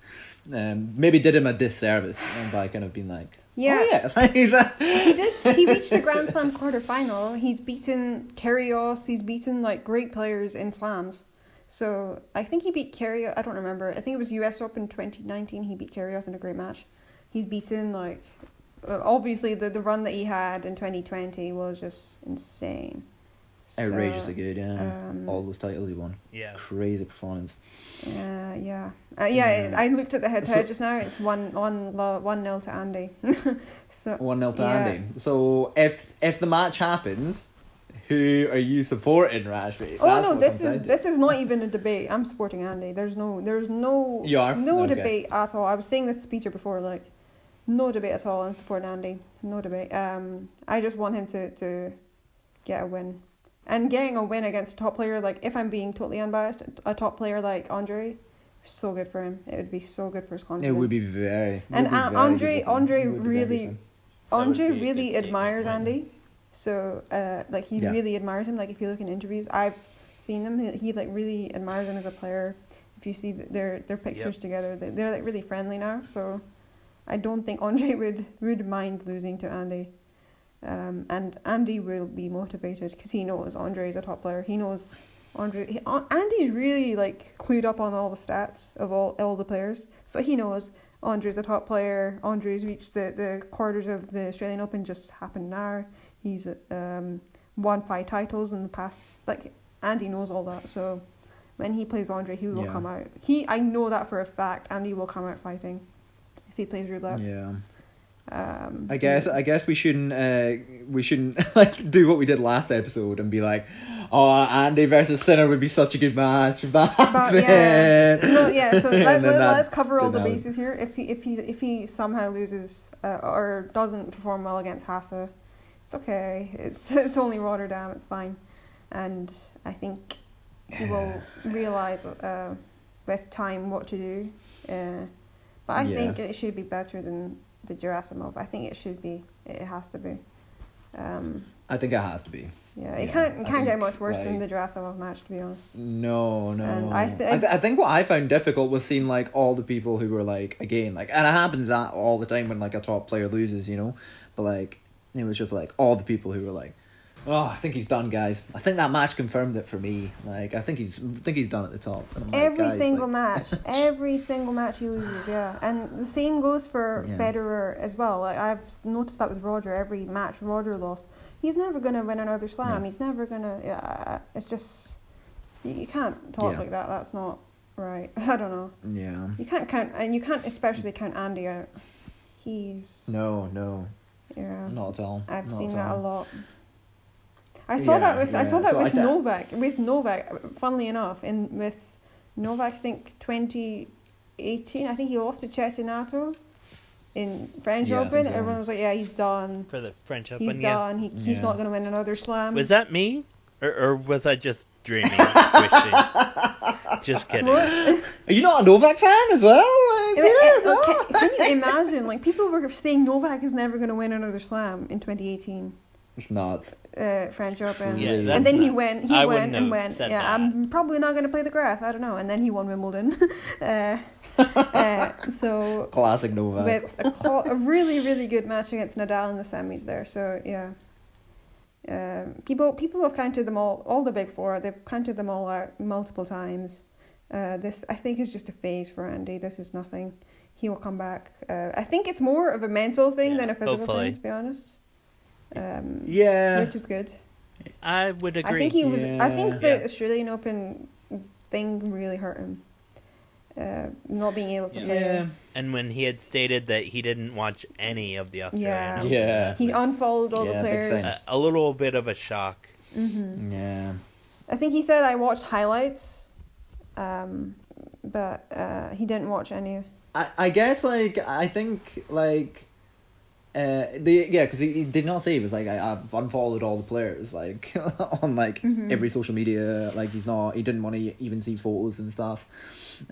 um, maybe did him a disservice by kind of being like, Yeah. oh, yeah, like that. he did. He reached the Grand Slam quarterfinal. He's beaten Kyrgios. He's beaten like great players in slams. So I think he beat Kyrgios. I don't remember. I think it was U.S. Open 2019. He beat Kyrgios in a great match. He's beaten like uh, obviously the the run that he had in 2020 was just insane. So, outrageously good. Yeah, um, all those titles he won, Yeah. crazy performance. Uh, yeah. Uh, yeah. Yeah. I looked at the head to head just now. It's one one lo- one nil to Andy. so One 0 to Yeah. Andy. So if if the match happens, who are you supporting, Rashmi? Oh That's no, this is to. this is not even a debate. I'm supporting Andy. There's no there's no You are? no Okay. debate at all. I was saying this to Peter before, like no debate at all. I'm supporting Andy. No debate. Um, I just want him to to get a win, and getting a win against a top player like if I'm being totally unbiased, a top player like Andre, so good for him. It would be so good for his It would be very. And be very Andre- good. Andre It would be very really- good for him. That would Andre be a good really admires by. Andy. So, uh, like he Yeah. really admires him. Like if you look in interviews, I've seen them. He, he like really admires him as a player. If you see their their pictures together, they, they're like really friendly now. So, I don't think Andre would would mind losing to Andy. Um, and Andy will be motivated because he knows Andre is a top player. He knows Andre. He, Andy's really like clued up on all the stats of all all the players. So he knows Andre's a top player. Andre's reached the, the quarters of the Australian Open just happened now. He's um, won five titles in the past. Like Andy knows all that. So when he plays Andre, he will Yeah. come out. He I know that for a fact. Andy will come out fighting if he plays Rublev. Yeah. Um, I guess I guess we shouldn't uh, we shouldn't like do what we did last episode and be like, oh Andy versus Sinner would be such a good match that But yeah, no, yeah. So let, let's cover all the bases here. If he if he if he somehow loses uh, or doesn't perform well against Haase, it's okay. It's it's only Rotterdam. It's fine, and I think he will realize uh, with time what to do. Uh, but I Yeah. think it should be better than the Gerasimov. I think it should be. It has to be. Um, I think it has to be. yeah, it Yeah, can't it can't get much worse than like- the Gerasimov match, to be honest. No, no. And I I, th- I think what I found difficult was seeing like all the people who were like again like and it happens that all the time when like a top player loses, you know. But like it was just like all the people who were like, Oh, I think he's done, guys. I think that match confirmed it for me. Like, I think he's, I think he's done at the top. I'm like, Every single like- match, every single match he loses, yeah. And the same goes for Yeah. Federer as well. Like I've noticed that with Roger. Every match Roger lost, he's never gonna win another slam. Yeah. He's never gonna. Yeah, uh, it's just you, you can't talk Yeah. like that. That's not right. I don't know. Yeah. You can't count, and you can't especially count Andy out. He's No, no, yeah. not at all. I've not seen at that a lot. I saw Yeah, that with I saw that So with d- Novak with Novak. Funnily enough, in with Novak, I think 2018. I think he lost to Cecchinato in French Yeah, Open. exactly. Everyone was like, "Yeah, he's done. for the French He's Open. Yeah. done. He, he's not going to win another slam." Was that me, or, or was I just dreaming, wishing? Just kidding. What? Are you not a Novak fan as well? Like, I Peter? it- No? can, can you imagine? Like people were saying Novak is never going to win another slam in 2018 It's not. uh, French Open. Yeah, and that's then he went, he I went and went. Yeah, that. I'm probably not going to play the grass. I don't know. And then he won Wimbledon. uh, uh, so Classic Novak. with a, cl- a really really good match against Nadal in the semis there. So yeah. Um, people people have counted them all all the big four. They've counted them all out multiple times. Uh, this I think is just a phase for Andy. This is nothing. He will come back. Uh, I think it's more of a mental thing Yeah, than a physical hopefully. thing, to be honest. Um, yeah. which is good. I would agree. I think he was. I think the Yeah. Australian Open thing really hurt him. Uh, not being able to Yeah. play. yeah. and when he had stated that he didn't watch any of the Australian Yeah. Open, Yeah. He was unfollowed all Yeah, the big players. a, a little bit of a shock. hmm Yeah. I think he said I watched highlights, um, but uh, he didn't watch any. I, I guess like I think like uh the yeah because he, he did not say he was like I, I've unfollowed all the players like on like Mhm. every social media like he's not he didn't want to even see photos and stuff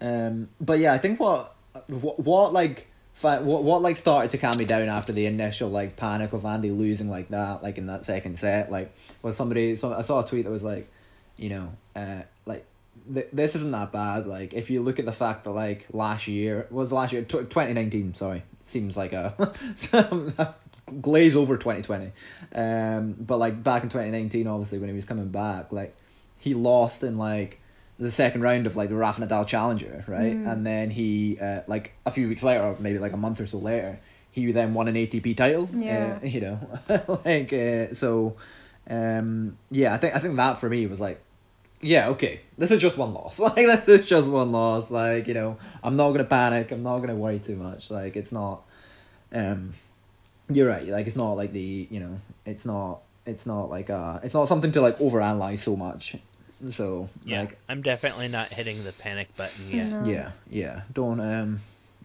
um but yeah I think what what, what like what what like started to calm me down after the initial like panic of Andy losing like that like in that second set like was somebody so I saw a tweet that was like you know uh like th- this isn't that bad. Like, if you look at the fact that like last year was last year, tw 2019. Sorry, seems like a glaze over 2020. Um, but like back in 2019, obviously when he was coming back, like he lost in like the second round of like the Rafa Nadal Challenger, right? Mm. And then he uh, like a few weeks later, or maybe like a month or so later, he then won an ATP title. Yeah. Uh, you know, like uh, so. Um, yeah, I think I think that for me was like yeah, okay, this is just one loss. Like this is just one loss. Like you know, I'm not gonna panic. I'm not gonna worry too much. Like it's not. Um, you're right. Like it's not like the you know, it's not it's not like uh, it's not something to like overanalyze so much. So Yeah, like I'm definitely not hitting the panic button yet. No. yeah, yeah. Don't um,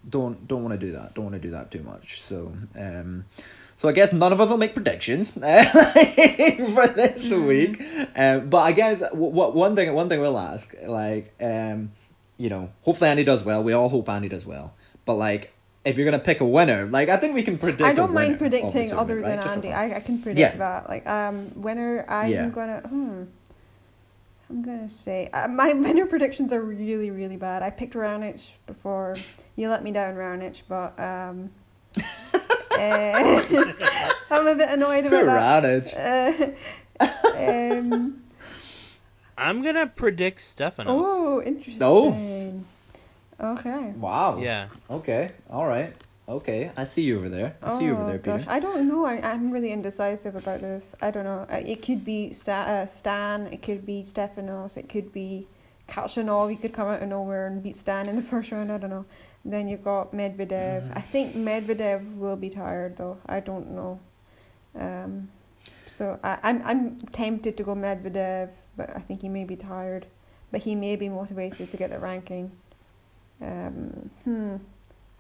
don't don't want to do that. Don't want to do that too much. So um, so I guess none of us will make predictions for this week. Um, but I guess w- w- one thing one thing we'll ask like um, you know, hopefully Andy does well. We all hope Andy does well. But like. If you're gonna pick a winner, like I think we can predict. I don't mind predicting other right? than Just Andy. I, I can predict Yeah. that. Like um, winner, I'm Yeah. gonna hmm. I'm gonna say uh, my winner predictions are really really bad. I picked Raonic before you let me down, Raonic, but um. Eh, I'm a bit annoyed about Radich. that. Uh, um, I'm gonna predict Stefanos. oh, interesting. Oh. Okay. Wow. Yeah. Okay. All right. Okay. I see you over there. I see you over Oh there, Peter. gosh, I don't know. I, I'm really indecisive about this. I don't know. Uh, It could be Sta- uh, Stan. It could be Stefanos. It could be Khachanov. He could come out of nowhere and beat Stan in the first round. I don't know. Then you've got Medvedev. Mm-hmm. I think Medvedev will be tired though. I don't know. Um, so I, I'm I'm tempted to go Medvedev, but I think he may be tired. But he may be motivated to get the ranking. Um, hmm.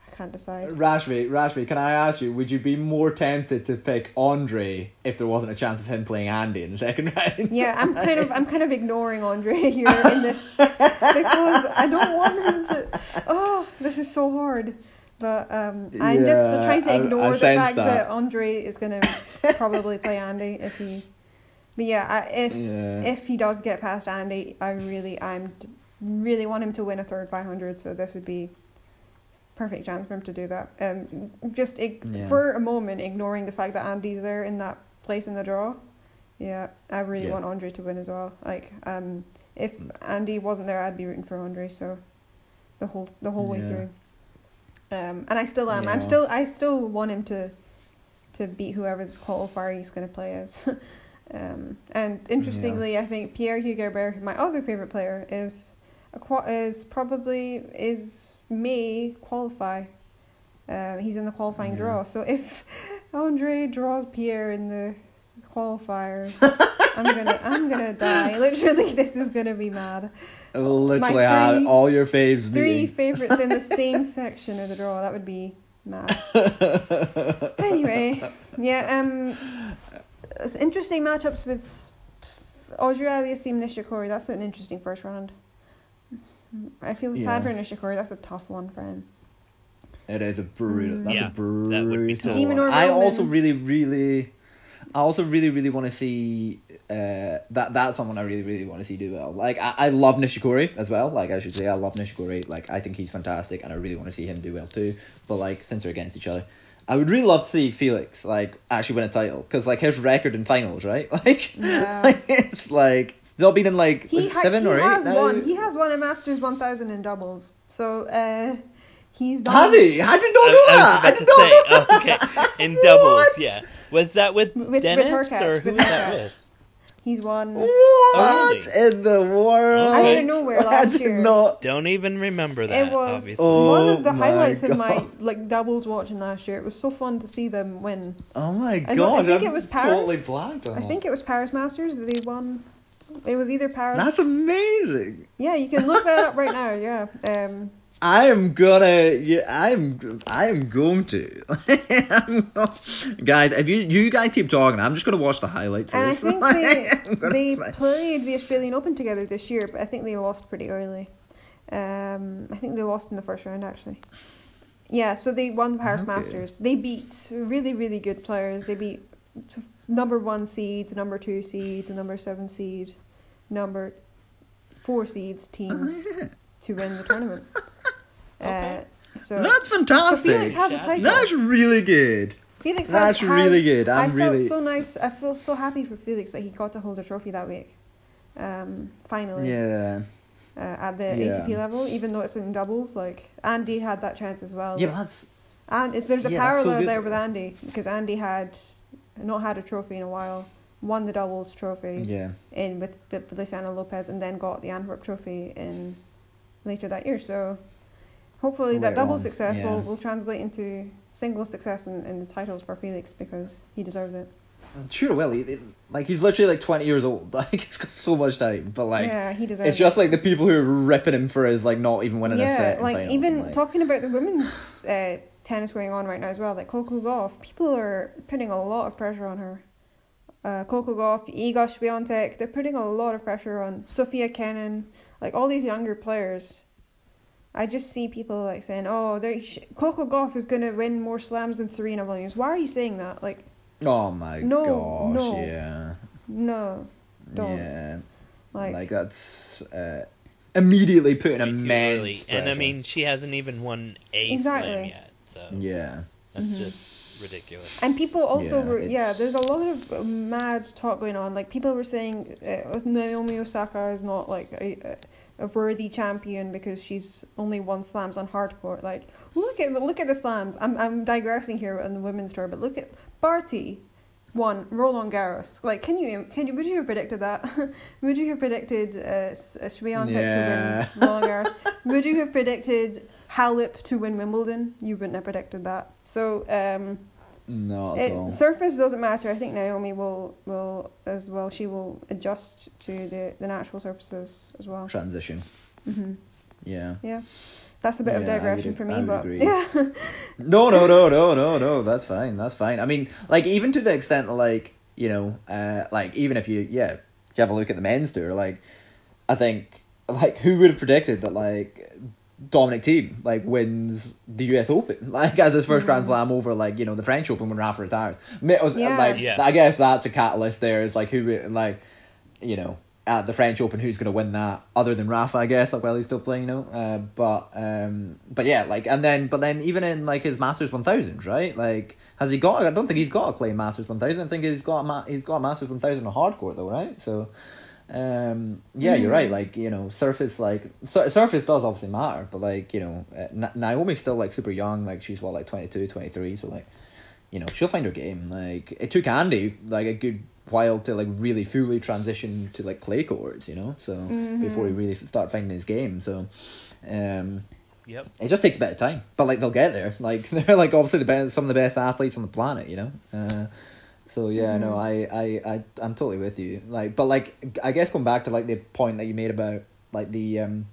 I can't decide. Rashmi, Rashmi, can I ask you, would you be more tempted to pick Andre if there wasn't a chance of him playing Andy in the second round? Yeah, I'm kind of I'm kind of ignoring Andre here in this because I don't want him to. Oh, this is so hard. But um, I'm Yeah, just trying to ignore I the fact that. that. Andre is gonna probably play Andy if he. But yeah, I, if Yeah. if he does get past Andy, I really I'm really want him to win a third 500. So this would be perfect chance for him to do that. Um, just ig- Yeah. for a moment ignoring the fact that Andy's there in that place in the draw. Yeah, I really Yeah. want Andre to win as well. Like, um, if Andy wasn't there, I'd be rooting for Andre. So, the whole the whole way Yeah. through. Um, and I still am. I'm still I still want him to to beat whoever this qualifier he's going to play as. um, and interestingly, I think Pierre-Hugues Herbert, my other favorite player, is a, qua- is probably is may qualify. Uh, he's in the qualifying Yeah. draw. So if Andre draws Pierre in the qualifier, I'm gonna I'm gonna die. Literally, this is gonna be mad. I will literally My have three- all your faves Three meeting. favorites in the same section of the draw. That would be mad. Anyway, yeah. Um, interesting matchups with Auger-Aliassime Nishikori. That's an interesting first round. I feel Yeah. sad for Nishikori. That's a tough one for him. It is a brutal. Mm. That's Yeah, a brutal. that would be tough. Demon or one. I also really, really, I also really, really want to see. Uh, that that's someone I really, really want to see do well. Like I, I love Nishikori as well. Like I should say, I love Nishikori. Like I think he's fantastic, and I really want to see him do well too. But like since they're against each other. I would really love to see Felix like actually win a title because like his record in finals, right? Like, Yeah. like it's like he's all been in like He, ha- seven he or eight. He has now? won. He has won a Masters 1000 in doubles. So uh, he's done. Has he? I did not I, know I that. I was did not say, know oh, okay, in doubles, What? yeah. Was that with, With- with Dennis Hurkacz, or who was that Hurkacz. with? He's won. What really? in the world? Out of nowhere I last did year. not. Don't even remember that. It was obviously. Oh one of the my highlights in my like doubles watching last year. It was so fun to see them win. Oh my god! don't- I think I'm it was Paris. Totally blanked on I think it was Paris Masters that they won. It was either Paris. That's amazing. Yeah, you can look that up right now. Yeah. Um, I am gonna. Yeah, I'm. I am going to. I'm not- guys, if you you guys keep talking, I'm just gonna watch the highlights. and I think they they played the Australian Open together this year, but I think they lost pretty early. Um, I think they lost in the first round actually. Yeah, so they won the Paris Okay. Masters. They beat really really good players. They beat number one seeds, number two seeds, number seven seed, number four seeds teams Oh, yeah. to win the tournament. Okay. Uh, so That's so fantastic. Felix has a title. That's really good. Felix That's has, really good. I'm I really- felt so nice. I feel so happy for Felix that he got to hold a trophy that week. Um, finally. Yeah. Uh, at the Yeah. ATP level, even though it's in doubles, like Andy had that chance as well. Yeah, but that's. And it, there's a Yeah, that's so parallel there with Andy because Andy had not had a trophy in a while, won the doubles trophy Yeah. in with Fe- Feliciano Lopez, and then got the Antwerp trophy in later that year. So hopefully that double on, success yeah. will, will translate into single success in, in the titles for Felix because he deserves it. Sure, well, he, he- like he's literally like 20 years old. Like he's got so much time, but like yeah, he deserves it's just it. like the people who are ripping him for his like not even winning a set. in like finals, even like, talking about the women's uh, tennis going on right now as well, like Coco Gauff, people are putting a lot of pressure on her. Uh, Coco Gauff, Iga Swiatek, they're putting a lot of pressure on Sofia Kenin, like all these younger players. I just see people like saying, "Oh, they're, sh- Coco Gauff is gonna win more slams than Serena Williams." Why are you saying that? Like, Oh my No, gosh, no. yeah. no, Don't. Yeah. like, Like, that's uh, immediately putting Me too, immense. And I mean, she hasn't even won a Exactly. slam yet, so Yeah. that's Mhm. just ridiculous. And people also Yeah, were, yeah, there's a lot of uh, mad talk going on. Like people were saying uh, Naomi Osaka is not like a, a worthy champion because she's only won slams on hard court. Like look at the, look at the slams. I'm I'm digressing here on the women's tour, but look at Barty won Roland Garros. Like can you can you would you have predicted that? would you have predicted uh, uh, Swiatek Yeah. to win Roland Garros? would you have predicted Halep to win Wimbledon? You wouldn't have predicted that. So um. Not at all. It, surface doesn't matter. I think Naomi will will as well. She will adjust to the, the natural surfaces as well. Transition. hmm Yeah. Yeah, that's a bit of Yeah, would digression for me, but agree. yeah. No, no, no, no, no, no. That's fine. That's fine. I mean, like even to the extent like you know, uh, like even if you yeah, if you have a look at the men's tour, like I think like who would have predicted that like Dominic Thiem like wins the U.S. Open like as his 1st Grand Mhm. Slam over like you know the French Open when Rafa retired. Yeah. Like Yeah. I guess that's a catalyst. There is like who would- like you know at the French Open, who's gonna win that other than Rafa, I guess, like while he's still playing, you know. Uh, but um, but yeah, like and then but then even in like his Masters 1000, right? Like has he got? I don't think he's got a claim Masters 1000. I think he's got a ma- he's got a Masters 1000 a hardcourt though, right? So. Um, yeah, you're right. Like you know, surface like sur- surface does obviously matter, but like you know, uh, Na- Naomi's still like super young. Like she's what like 22, 23, so like you know she'll find her game. Like it took Andy like a good while to like really fully transition to like clay courts, you know. So before he really start finding his game, so um, Yep. it just takes a bit of time. But like they'll get there. Like they're like obviously the best, some of the best athletes on the planet, you know. Uh, so yeah, no, I, I, I, I'm totally with you. Like, but like, I guess going back to like the point that you made about like the um,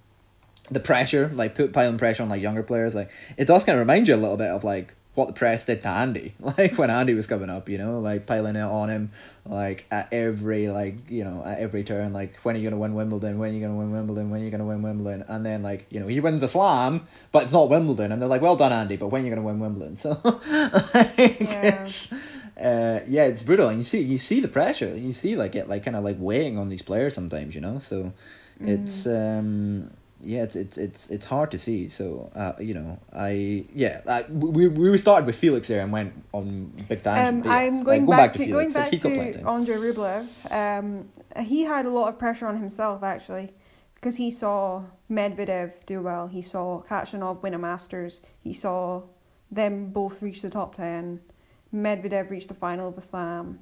the pressure, like put piling pressure on like younger players, like it does kind of remind you a little bit of like what the press did to Andy, like when Andy was coming up, you know, like piling it on him, like at every like you know at every turn, like when are you gonna win Wimbledon, when are you gonna win Wimbledon, when are you gonna win Wimbledon, and then like you know he wins a slam, but it's not Wimbledon, and they're like, well done Andy, but when are you gonna win Wimbledon? So like, Yeah. Uh, yeah, it's brutal, and you see you see the pressure, you see like it like kind of like weighing on these players sometimes, you know. So it's um yeah, it's it's it's it's hard to see. So uh, you know, I yeah, uh, we we started with Felix there and went on big tangent. Um, I'm like, going go back, to, going back he's got to. Andre Rublev. Um, he had a lot of pressure on himself actually, because he saw Medvedev do well. He saw Khachanov win a Masters. He saw them both reach the top ten. Medvedev reached the final of a Slam.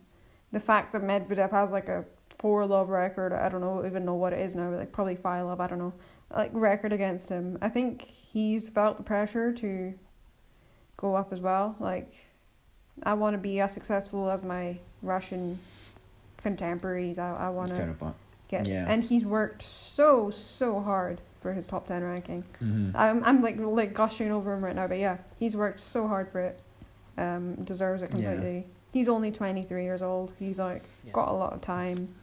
The fact that Medvedev has like a four love record, I don't know even know what it is now, like probably five love, I don't know, like record against him. I think he's felt the pressure to go up as well. Like I want to be as successful as my Russian contemporaries. I, I want to get, yeah. and he's worked so so hard for his top ten ranking. Mhm. I'm I'm like like gushing over him right now, but yeah, he's worked so hard for it. Um, deserves it Yeah. completely. He's only 23 years old. He's like Yeah. got a lot of time.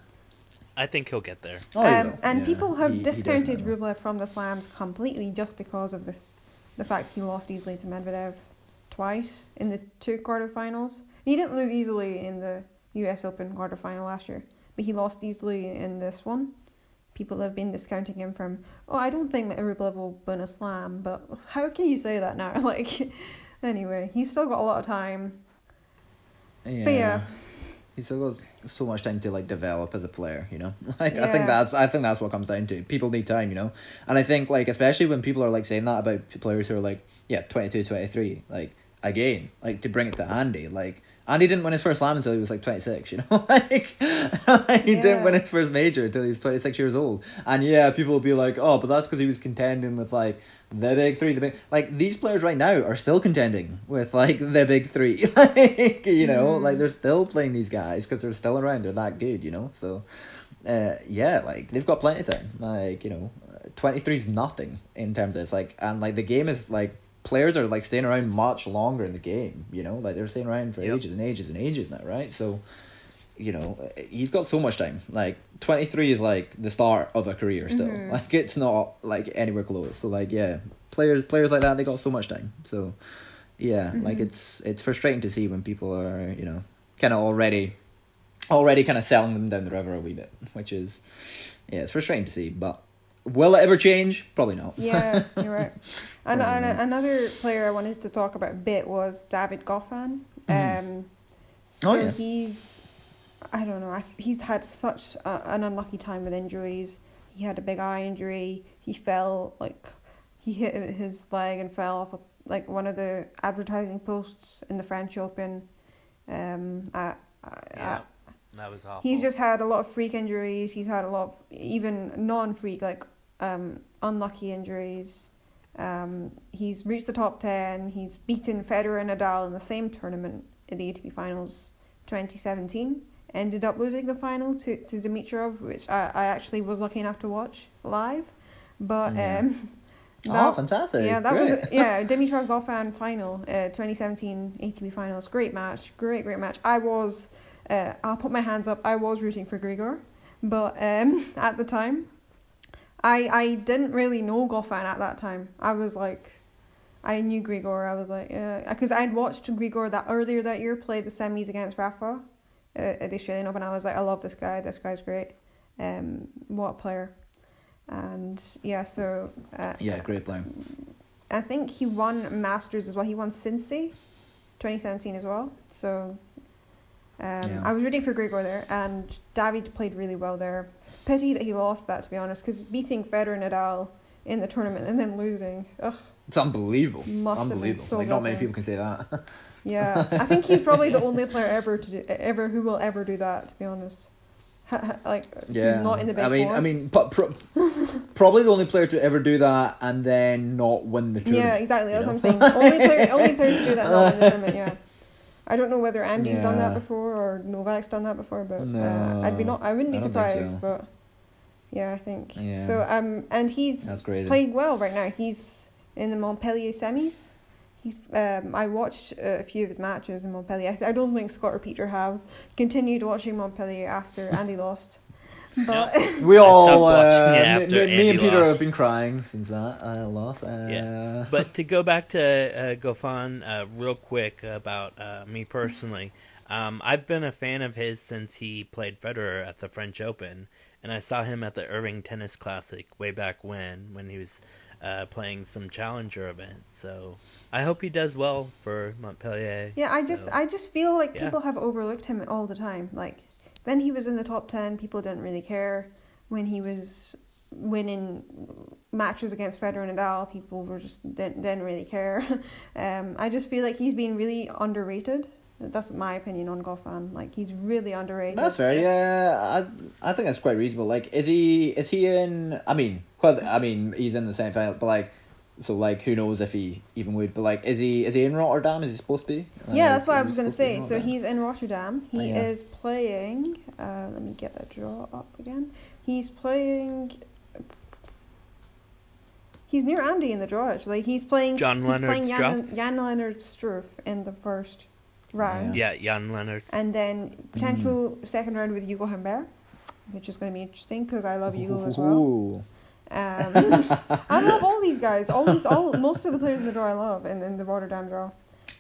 I think he'll get there. Oh, he um, will. and Yeah, people have he- he discounted definitely will. Rublev from the slams completely just because of this, the fact he lost easily to Medvedev twice in the two quarterfinals. He didn't lose easily in the U.S. Open quarterfinal last year, but he lost easily in this one. People have been discounting him from, oh, I don't think that Rublev will win a slam, but how can you say that now? Like, anyway, he's still got a lot of time. Yeah. But yeah. He's still got so much time to like develop as a player, you know. Like I think that's I think that's what comes down to. People need time, you know. And I think like especially when people are like saying that about players who are like yeah 22, 23, like again like to bring it to Andy, like Andy didn't win his first slam until he was like 26, you know. like he didn't win his first major until he was 26 years old. And yeah, people will be like, oh, but that's because he was contending with like the big three, the big like these players right now are still contending with like the big three, like you know, Mhm. like they're still playing these guys because they're still around. They're that good, you know. So, uh, yeah, like they've got plenty of time. Like you know, twenty three is nothing in terms of it's like and like the game is like players are like staying around much longer in the game. You know, like they're staying around for Yep. ages and ages and ages now, right? So. You know, he's got so much time. Like twenty three is like the start of a career still. Mhm. Like it's not like anywhere close. So like yeah, players players like that they got so much time. So yeah, like Mhm. it's it's frustrating to see when people are you know kind of already already kind of selling them down the river a wee bit, which is yeah, it's frustrating to see. But will it ever change? Probably not. Yeah, you're right. And, and not. another player I wanted to talk about a bit was David Goffin. Mhm. Um, so Oh, yeah. he's, I don't know, he's had such a, an unlucky time with injuries. He had a big eye injury. He fell like he hit his leg and fell off a, like one of the advertising posts in the French Open. Um, at, Yeah. at That was awful. He's just had a lot of freak injuries. He's had a lot of even non-freak, like um, unlucky injuries. Um, he's reached the top 10. He's beaten Federer and Nadal in the same tournament in the ATP Finals 2017. Ended up losing the final to, to Dimitrov, which I, I actually was lucky enough to watch live. But Yeah. um, oh, fantastic! yeah, that Great. was yeah Dimitrov Goffin final, uh, 2017 ATP Finals. Great match, great great match. I was, uh, I'll put my hands up. I was rooting for Grigor, but um, at the time, I I didn't really know Goffin at that time. I was like, I knew Grigor. I was like, yeah, because I'd watched Grigor that earlier that year play the semis against Rafa uh, at the Australian Open. I was like, I love this guy. This guy's great. Um, what a player. And yeah, so uh, Yeah, great player. I think he won Masters as well. He won Cincy 2017 as well. So um, Yeah. I was rooting for Grigor there, and David played really well there. Pity that he lost that, to be honest, because beating Federer and Nadal in the tournament and then losing, ugh, It's unbelievable. Must have been unbelievable. so like not many people can say that. yeah. I think he's probably the only player ever to do, ever who will ever do that, to be honest. like yeah. he's not in the big I mean, four. I mean, but pro- probably the only player to ever do that and then not win the tournament. yeah, exactly. That's you what I'm saying. only player, only player to do that not in the tournament. Yeah. I don't know whether Andy's done that before or Novak's done that before, but uh, I'd be not. I wouldn't be surprised, so. but yeah, I think. Yeah. So um, and he's playing well right now. He's in the Montpellier semis. He, um, I watched uh, a few of his matches in Montpellier. I, th- I don't think Scott or Peter have continued watching Montpellier after Andy lost. But We all, watching it uh, me, me, me and Peter lost. have been crying since that uh, loss. Uh, Yeah. But to go back to uh, Goffin uh, real quick about uh, me personally, um, I've been a fan of his since he played Federer at the French Open, and I saw him at the Irving Tennis Classic way back when, when he was uh, playing some challenger events. So I hope he does well for Montpellier. yeah, I just So- I just feel like Yeah. people have overlooked him all the time. Like when he was in the top ten, people didn't really care. When he was winning matches against Federer and Nadal, people were just didn't, didn't really care. um, I just feel like he's been really underrated. That's my opinion on Goffin. Like he's really underrated. That's fair. Yeah, I I think that's quite reasonable. Like, is he is he in? I mean, well, I mean, he's in the same final, but like, so like, who knows if he even would? But like, is he is he in Rotterdam? Is he supposed to be? Yeah, that's what I was gonna supposed to be say. So he's in Rotterdam. He Oh, yeah. is playing. Uh, let me get that draw up again. He's playing. He's near Andy in the draw actually. He's playing. John he's Leonard playing Jan, Jan Lennard Struff in the first round, Yeah, Jan Lennard. and then potential Mm. second round with Ugo Humbert, which is going to be interesting because I love Ugo as well. Ooh. Um, I love all these guys. All these, all most of the players in the draw I love, in, in the Rotterdam draw.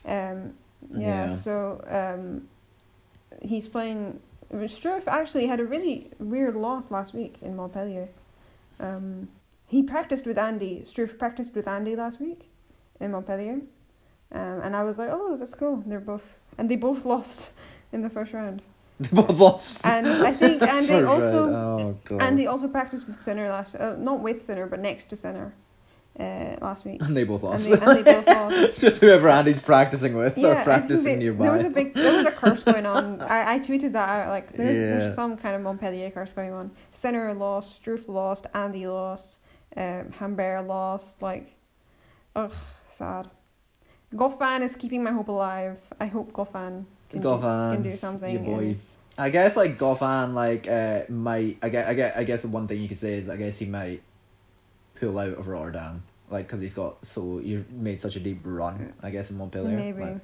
Um, yeah, Yeah. So um, he's playing. Struff actually had a really weird loss last week in Montpellier. Um, he practiced with Andy. Struff practiced with Andy last week in Montpellier, um, and I was like, oh, that's cool. They're both, and they both lost in the first round. They both lost. And I think Andy First also- Oh god. And they also practiced with Sinner last, uh, not with Sinner, but next to Sinner, uh, last week. And they both And lost. they, and they both lost. Just whoever Andy's practicing with Yeah, or I think practicing they, nearby. there was a big, there was a curse going on. I, I tweeted that out. Like there's, Yeah. there's some kind of Montpellier curse going on. Sinner lost, Struff lost, Andy lost, um, Humbert lost. Like, ugh, sad. Goffin is keeping my hope alive. I hope Goffin can, do, can do something. your boy. and- I guess like Goffin like uh might I guess I guess I guess the one thing you could say is I guess he might pull out of Rotterdam like because he's got so you made such a deep run I guess in Montpellier. Maybe. Like,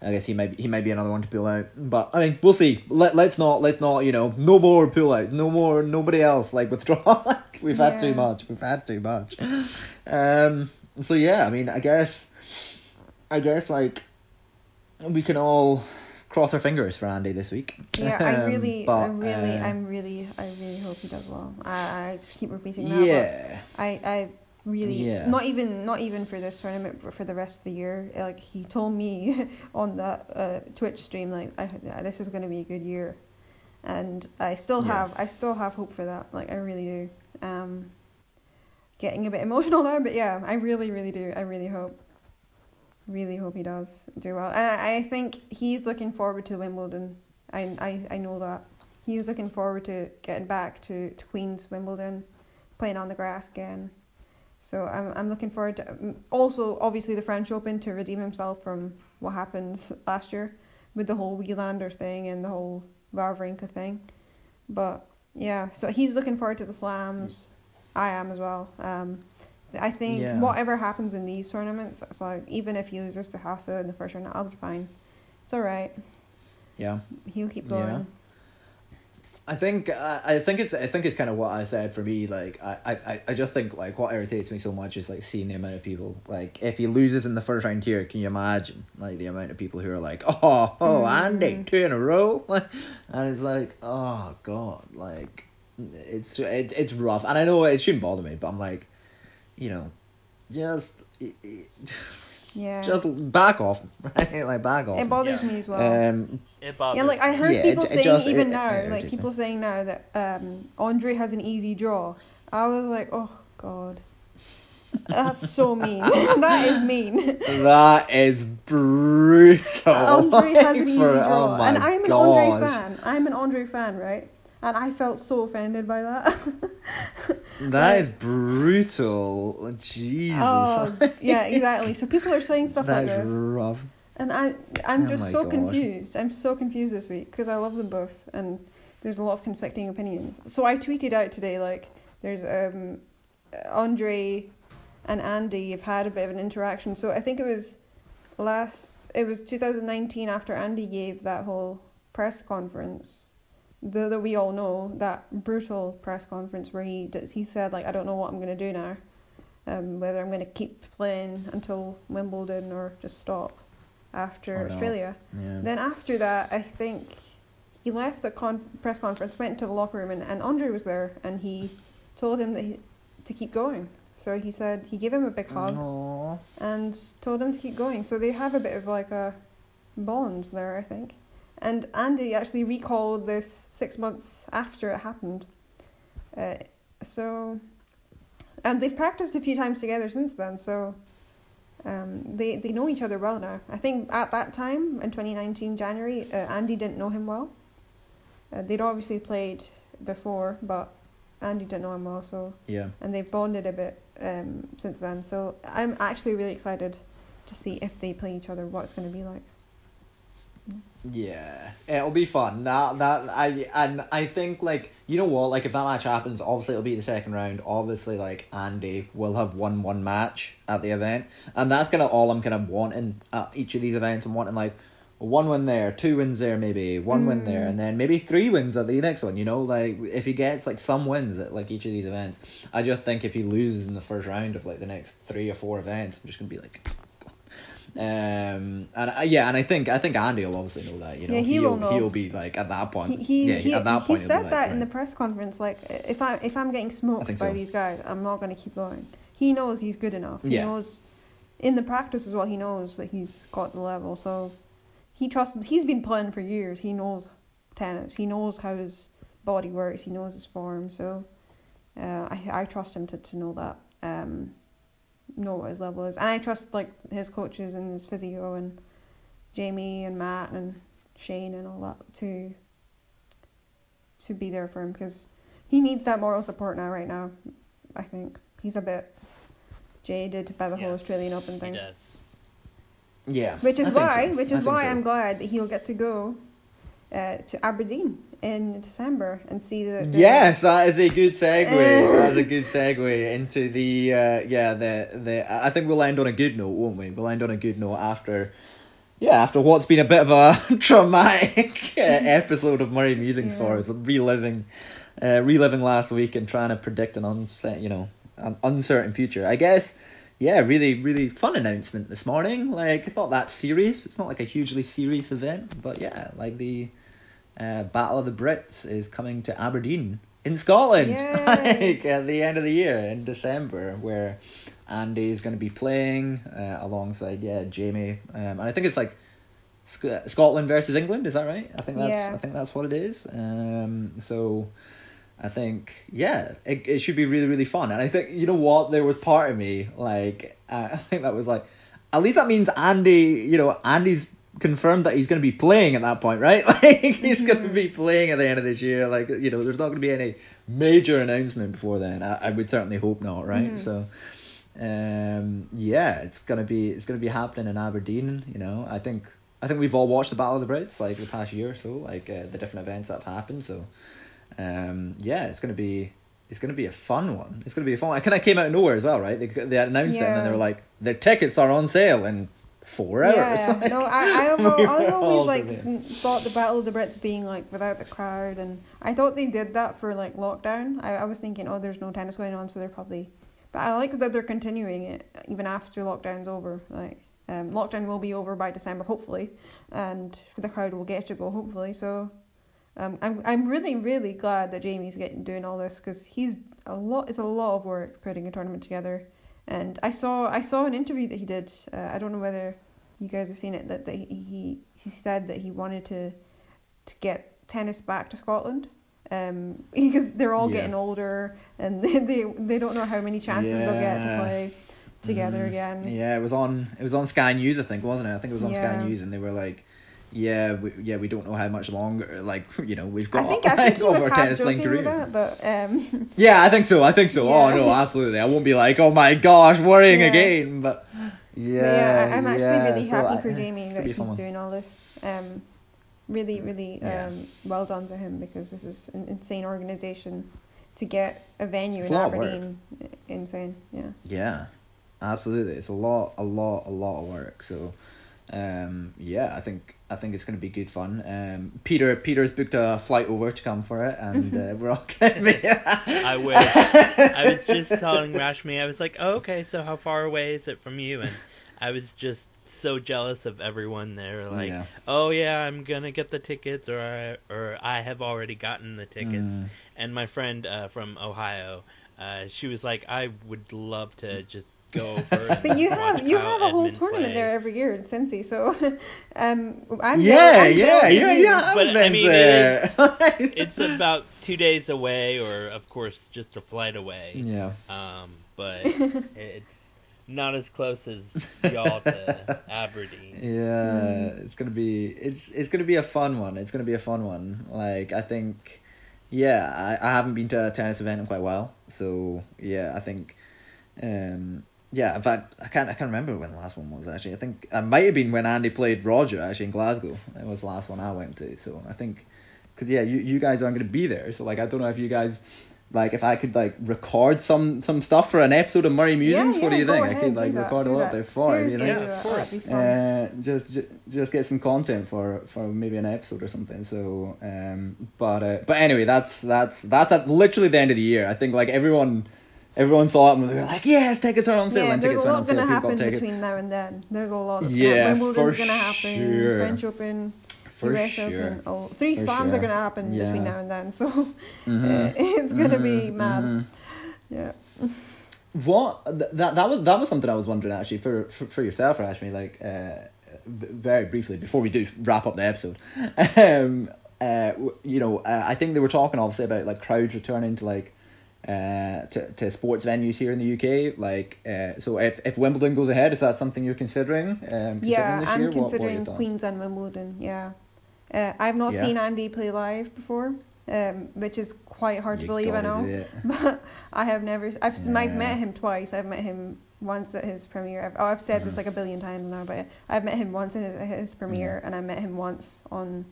I guess he might be, he might be another one to pull out, but I mean we'll see. Let let's not let's not you know no more pull out, no more nobody else like withdraw. We've had too much. We've had too much. Um. So yeah, I mean I guess I guess like we can all cross our fingers for Andy this week. Yeah, I Um, really, I really, uh, I'm really, I really hope he does well. I, I just keep repeating that. Yeah. I, I really, Yeah. not even, not even for this tournament, but for the rest of the year. Like he told me on that uh, Twitch stream, like I, this is going to be a good year, and I still Yeah. have, I still have hope for that. Like I really do. Um, getting a bit emotional now, but yeah, I really, really do. I really hope. Really hope he does do well. And I, I think he's looking forward to Wimbledon. I, I, I know that. He's looking forward to getting back to, to Queen's Wimbledon, playing on the grass again. So I'm, I'm looking forward to um, also obviously the French Open to redeem himself from what happened last year with the whole Wilander thing and the whole Wawrinka thing. But yeah, so he's looking forward to the slams. I am as well. Um, I think Yeah. whatever happens in these tournaments, it's like even if he loses to Haase in the first round, I'll be fine. It's all right. Yeah. He'll keep going. Yeah. I think I I think it's I think it's kind of what I said for me. Like I, I, I just think like what irritates me so much is like seeing the amount of people. Like if he loses in the first round here, can you imagine like the amount of people who are like, oh, oh, Andy, Mm. two in a row, and it's like, oh god, like it's it, it's rough, and I know it shouldn't bother me, but I'm like, you know, just Yeah. just back off, right? Like back off. it bothers Yeah. me as well. Um, It bothers. yeah, like I heard Yeah, people it saying just- even it- it now, like irritates people me. saying now that um Andre has an easy draw. I was like, oh god, that's so mean. that is mean. that is brutal. Andre has an easy draw, oh and I'm an Andre fan. I'm an Andre fan, right? And I felt so offended by that. That Like, is brutal. Jesus. Oh, yeah, exactly. So people are saying stuff like That's this, rough. and I, I'm Oh just so gosh. confused. I'm so confused this week because I love them both, and there's a lot of conflicting opinions. So I tweeted out today like, there's um, Andre and Andy have had a bit of an interaction. So I think it was last, it was 2019 after Andy gave that whole press conference. The, that we all know that brutal press conference where he he said like I don't know what I'm gonna do now, um, whether I'm gonna keep playing until Wimbledon or just stop after. Australia. Yeah. Then after that, I think he left the con- press conference, went into the locker room, and, and Andre was there, and he told him that he, to keep going. So he said he gave him a big hug Aw. and told him to keep going. So they have a bit of like a bond there, I think. And Andy actually recalled this six months after it happened. Uh, so, and they've practiced a few times together since then. So, um, they they know each other well now. I think at that time in 2019 January, uh, Andy didn't know him well. Uh, they'd obviously played before, but Andy didn't know him well. So Yeah. and they've bonded a bit um, since then. So I'm actually really excited to see if they play each other, what it's going to be like. Yeah, it'll be fun. That that I and I think like you know what like if that match happens, obviously it'll be the second round. Obviously like Andy will have won one match at the event, and that's kind of all I'm kind of wanting at each of these events. I'm wanting like one win there, two wins there, maybe one win there, Mm. and then maybe three wins at the next one. You know, like if he gets like some wins at like each of these events, I just think if he loses in the first round of like the next three or four events, I'm just gonna be like. Um and uh, yeah, and I think I think Andy will obviously know that. You know, Yeah, he will know. He'll be like at that point. He he, yeah, he, at that point. he'll said like, that in the press conference. Like if I if I'm getting smoked by so. these guys, I'm not going to keep going. He knows he's good enough. He Yeah. knows in the practice as well. He knows that he's got the level. So he trusts. He's been playing for years. He knows tennis. He knows how his body works. He knows his form. So uh, I I trust him to to know that. Um, know what his level is, and I trust like his coaches and his physio and Jamie and Matt and Shane and all that to to be there for him because he needs that moral support now right now. I think he's a bit jaded by the whole Australian Open He thing, does. Yeah. which is I why so. which is think why so. I'm glad that he'll get to go uh, to Aberdeen in December and see the, Yes, that is a good segue. Uh. That's a good segue into the uh, yeah the the. I think we'll end on a good note, won't we? We'll end on a good note after. Yeah, after what's been a bit of a traumatic uh, episode of Murray Musings for us, reliving, uh, reliving last week and trying to predict an unset, you know, an uncertain future. I guess, yeah, really, really fun announcement this morning. Like it's not that serious. It's not like a hugely serious event, but yeah, like the uh, Battle of the Brits is coming to Aberdeen in Scotland, like at the end of the year in December, where Andy is going to be playing uh, alongside yeah Jamie, um, and I think it's like Sc- Scotland versus England. Is that right? I think that's Yeah. I think that's what it is. Um, so. I think yeah, it, it should be really really fun, and I think you know what there was part of me like uh, I think that was like at least that means Andy you know Andy's confirmed that he's going to be playing at that point, right? Like he's going to be playing at the end of this year. Like you know, there's not going to be any major announcement before then. I, I would certainly hope not, right? Mhm. So, um, yeah, it's gonna be it's gonna be happening in Aberdeen. You know, I think I think we've all watched the Battle of the Brits like the past year or so, like uh, the different events that have happened. So, um, yeah, it's gonna be. It's gonna be a fun one. It's gonna be a fun. One. It kind of came out of nowhere as well, right? They, they announced it and then they were like, the tickets are on sale in four hours. Yeah, Like, no, I, I, almo- we I always like thought the Battle of the Brits being like without the crowd, and I thought they did that for like lockdown. I, I was thinking, oh, there's no tennis going on, so they're probably. But I like that they're continuing it even after lockdown's over. Like, um, lockdown will be over by December, hopefully, and the crowd will get to go, hopefully. So, um, I'm I'm really really glad that Jamie's getting doing all this because he's a lot. It's a lot of work putting a tournament together. And I saw I saw an interview that he did. Uh, I don't know whether you guys have seen it. That, that he he said that he wanted to to get tennis back to Scotland. Um, because they're all Yeah. getting older and they, they they don't know how many chances they'll get to play together Mm, again. Yeah, it was on it was on Sky News, I think, wasn't it? I think it was on Yeah. Sky News, and they were like, "Yeah, we, yeah, we don't know how much longer. Like, you know, we've got I think I think was over half tennis playing careers." that, but um, Yeah, I think so. I think so. Oh no, absolutely. I won't be like, "Oh my gosh, worrying Yeah. again," but yeah, yeah, I, I'm actually yeah, really so happy I- for gonna that he's fun doing all this. Um, really, really Yeah. um, well done to him because this is an insane organisation to get a venue It's in a of. Aberdeen. Insane, yeah. Yeah, absolutely. It's a lot, a lot, a lot of work. So, um, yeah, I think I think it's going to be good fun. Um, Peter Peter's booked a flight over to come for it, and uh, we're all going to be. I wish. I was just telling Rashmi, I was like, oh, okay, so how far away is it from you? And I was just so jealous of everyone there. Like, Yeah. oh yeah, I'm gonna get the tickets, or I, or I have already gotten the tickets. Mm. And my friend uh, from Ohio, uh, she was like, I would love to just go over. And But you have you have a whole Edmund tournament play. there every year in Cincy, so um, I'm Yeah, jealous- I'm yeah, jealous of yeah, yeah. But, I've been mean, it there. It's about two days away, or of course, just a flight away. yeah. Um, but it's not as close as y'all to Aberdeen. Yeah, Mm. it's gonna be it's it's gonna be a fun one. It's gonna be a fun one. Like I think, yeah, I, I haven't been to a tennis event in quite a while, so yeah, I think, um, yeah. In fact, I can't I can't remember when the last one was actually. I think it might have been when Andy played Roger actually in Glasgow. That was the last one I went to. So I think, cause yeah, you you guys aren't gonna be there, so like I don't know if you guys. Like if I could like record some some stuff for an episode of Murray Musings, yeah, what do you go think? I ahead, could do like that, record a do little that. bit for it, you know. Yeah, of course. That'd be fun. Uh, just, just just get some content for for maybe an episode or something. So, um, but uh, but anyway, that's that's that's at literally the end of the year. I think like everyone everyone saw it and they were like, yes, tickets are on sale. Yeah, and there's a lot going to happen between now and then. There's a lot that's Yeah, going to Wimbledon's going to happen, sure. French Open, For US sure. Open. Oh, three For slams sure. are going to happen between now and then. So Mhm, uh, it's going to be mhm, mad. mhm. Yeah. What th- that that was that was something I was wondering actually for for, for yourself actually like uh, v- very briefly before we do wrap up the episode, um uh w- you know uh, I think they were talking obviously about like crowds returning to like uh to, to sports venues here in the UK like uh so if, if Wimbledon goes ahead is that something you're considering um considering Yeah, this I'm year? What- what considering thoughts? Queens and Wimbledon. Yeah. Uh, I've not Yeah. seen Andy play live before, um, which is quite hard to believe. I know. But I have never. I've s I've met him twice. I've met him once at his premiere. I've, oh, I've said Mm-hmm. this like a billion times now, but I've met him once at his, his premiere, and I met him once on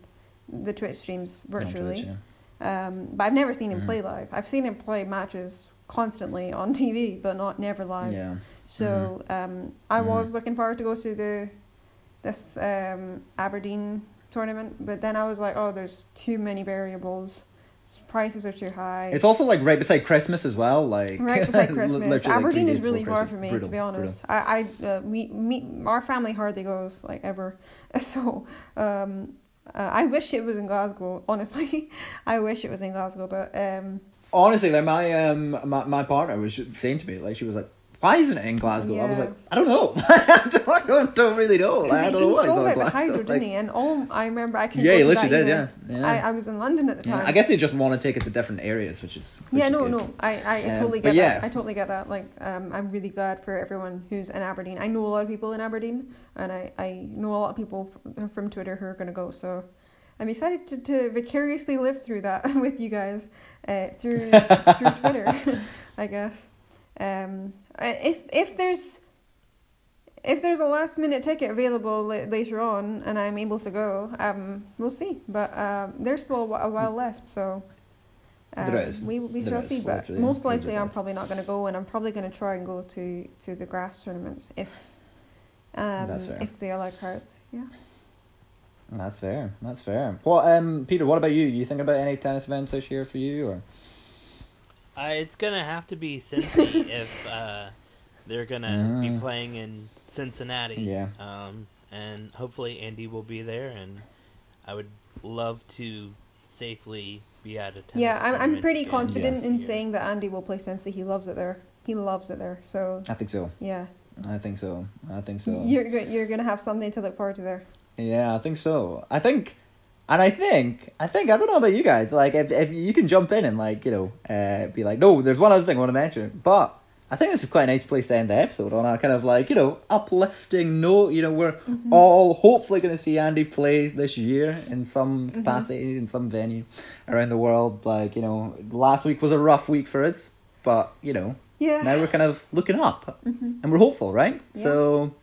the Twitch streams On Twitch, virtually. yeah. Um, but I've never seen him Mhm. play live. I've seen him play matches constantly on TV, but not never live. Yeah. So um, I Mhm. was looking forward to go to the this um, Aberdeen tournament, but then I was like, oh, there's too many variables. Prices are too high. It's also like right beside Christmas as well, like Right beside Christmas. literally, like, Aberdeen is really far for me, Brutal, to be brutal. honest. I, I uh, we, me, our family hardly goes like ever, so um, uh, I wish it was in Glasgow. Honestly, I wish it was in Glasgow, but um, Honestly, like my um my, my partner was saying to me like she was like, why isn't it in Glasgow? I was like, I don't know. I don't, don't, don't really know. Like, I don't know he what sold it's out the like. Hydro, Like, didn't he? And all I remember, I couldn't Yeah, go he literally did, yeah, yeah. I, I was in London at the yeah, time. I guess they just want to take it to different areas, which is which Yeah, no, good. no, I, I Um, totally get yeah. that. I totally get that. Like, um, I'm really glad for everyone who's in Aberdeen. I know a lot of people in Aberdeen, and I, I know a lot of people f- from Twitter who are gonna go. So, I'm excited to, to vicariously live through that with you guys, uh, through through Twitter, I guess. Um, if if there's if there's a last minute ticket available la- later on and I'm able to go, um, we'll see. But um, there's still a while left, so. Um, is. We, we shall see, but most likely I'm probably not going to go, and I'm probably going to try and go to, to the grass tournaments if um, if they allow crowds. Yeah. That's fair. That's fair. Well, um, Peter, what about you? You think about any tennis events this year for you, or? Uh, it's gonna have to be Cincy if uh, they're gonna be Mhm. playing in Cincinnati. Yeah. Um, and hopefully Andy will be there, and I would love to safely be at a tennis Yeah, I'm, I'm pretty confident this in year. saying that Andy will play Cincy. He loves it there. He loves it there. So I think so. yeah, I think so. I think so. you're go- you're gonna have something to look forward to there. Yeah, I think so. I think, and I think, I think, I don't know about you guys. Like, if, if you can jump in and like, you know, uh, be like, no, there's one other thing I want to mention, but I think this is quite a nice place to end the episode on a kind of like, you know, uplifting note. You know, we're Mm-hmm. all hopefully going to see Andy play this year in some Mm-hmm. capacity, in some venue around the world. Like, you know, last week was a rough week for us, but you know, Yeah. now we're kind of looking up Mhm. and we're hopeful, right? Yeah. So,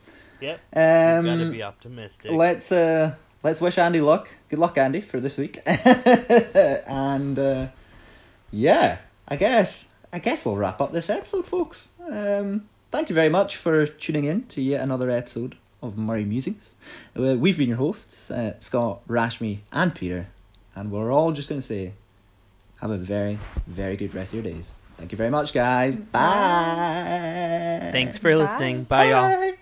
Yep. um, you gotta be optimistic. let's uh let's wish Andy luck. Good luck, Andy, for this week. and uh, yeah, I guess I guess we'll wrap up this episode, folks. Um, thank you very much for tuning in to yet another episode of Murray Musings. Uh, we've been your hosts, uh, Scott, Rashmi, and Peter, and we're all just gonna say, have a very very good rest of your days. Thank you very much, guys. Bye. Thanks for Bye. listening. Bye, y'all. Bye.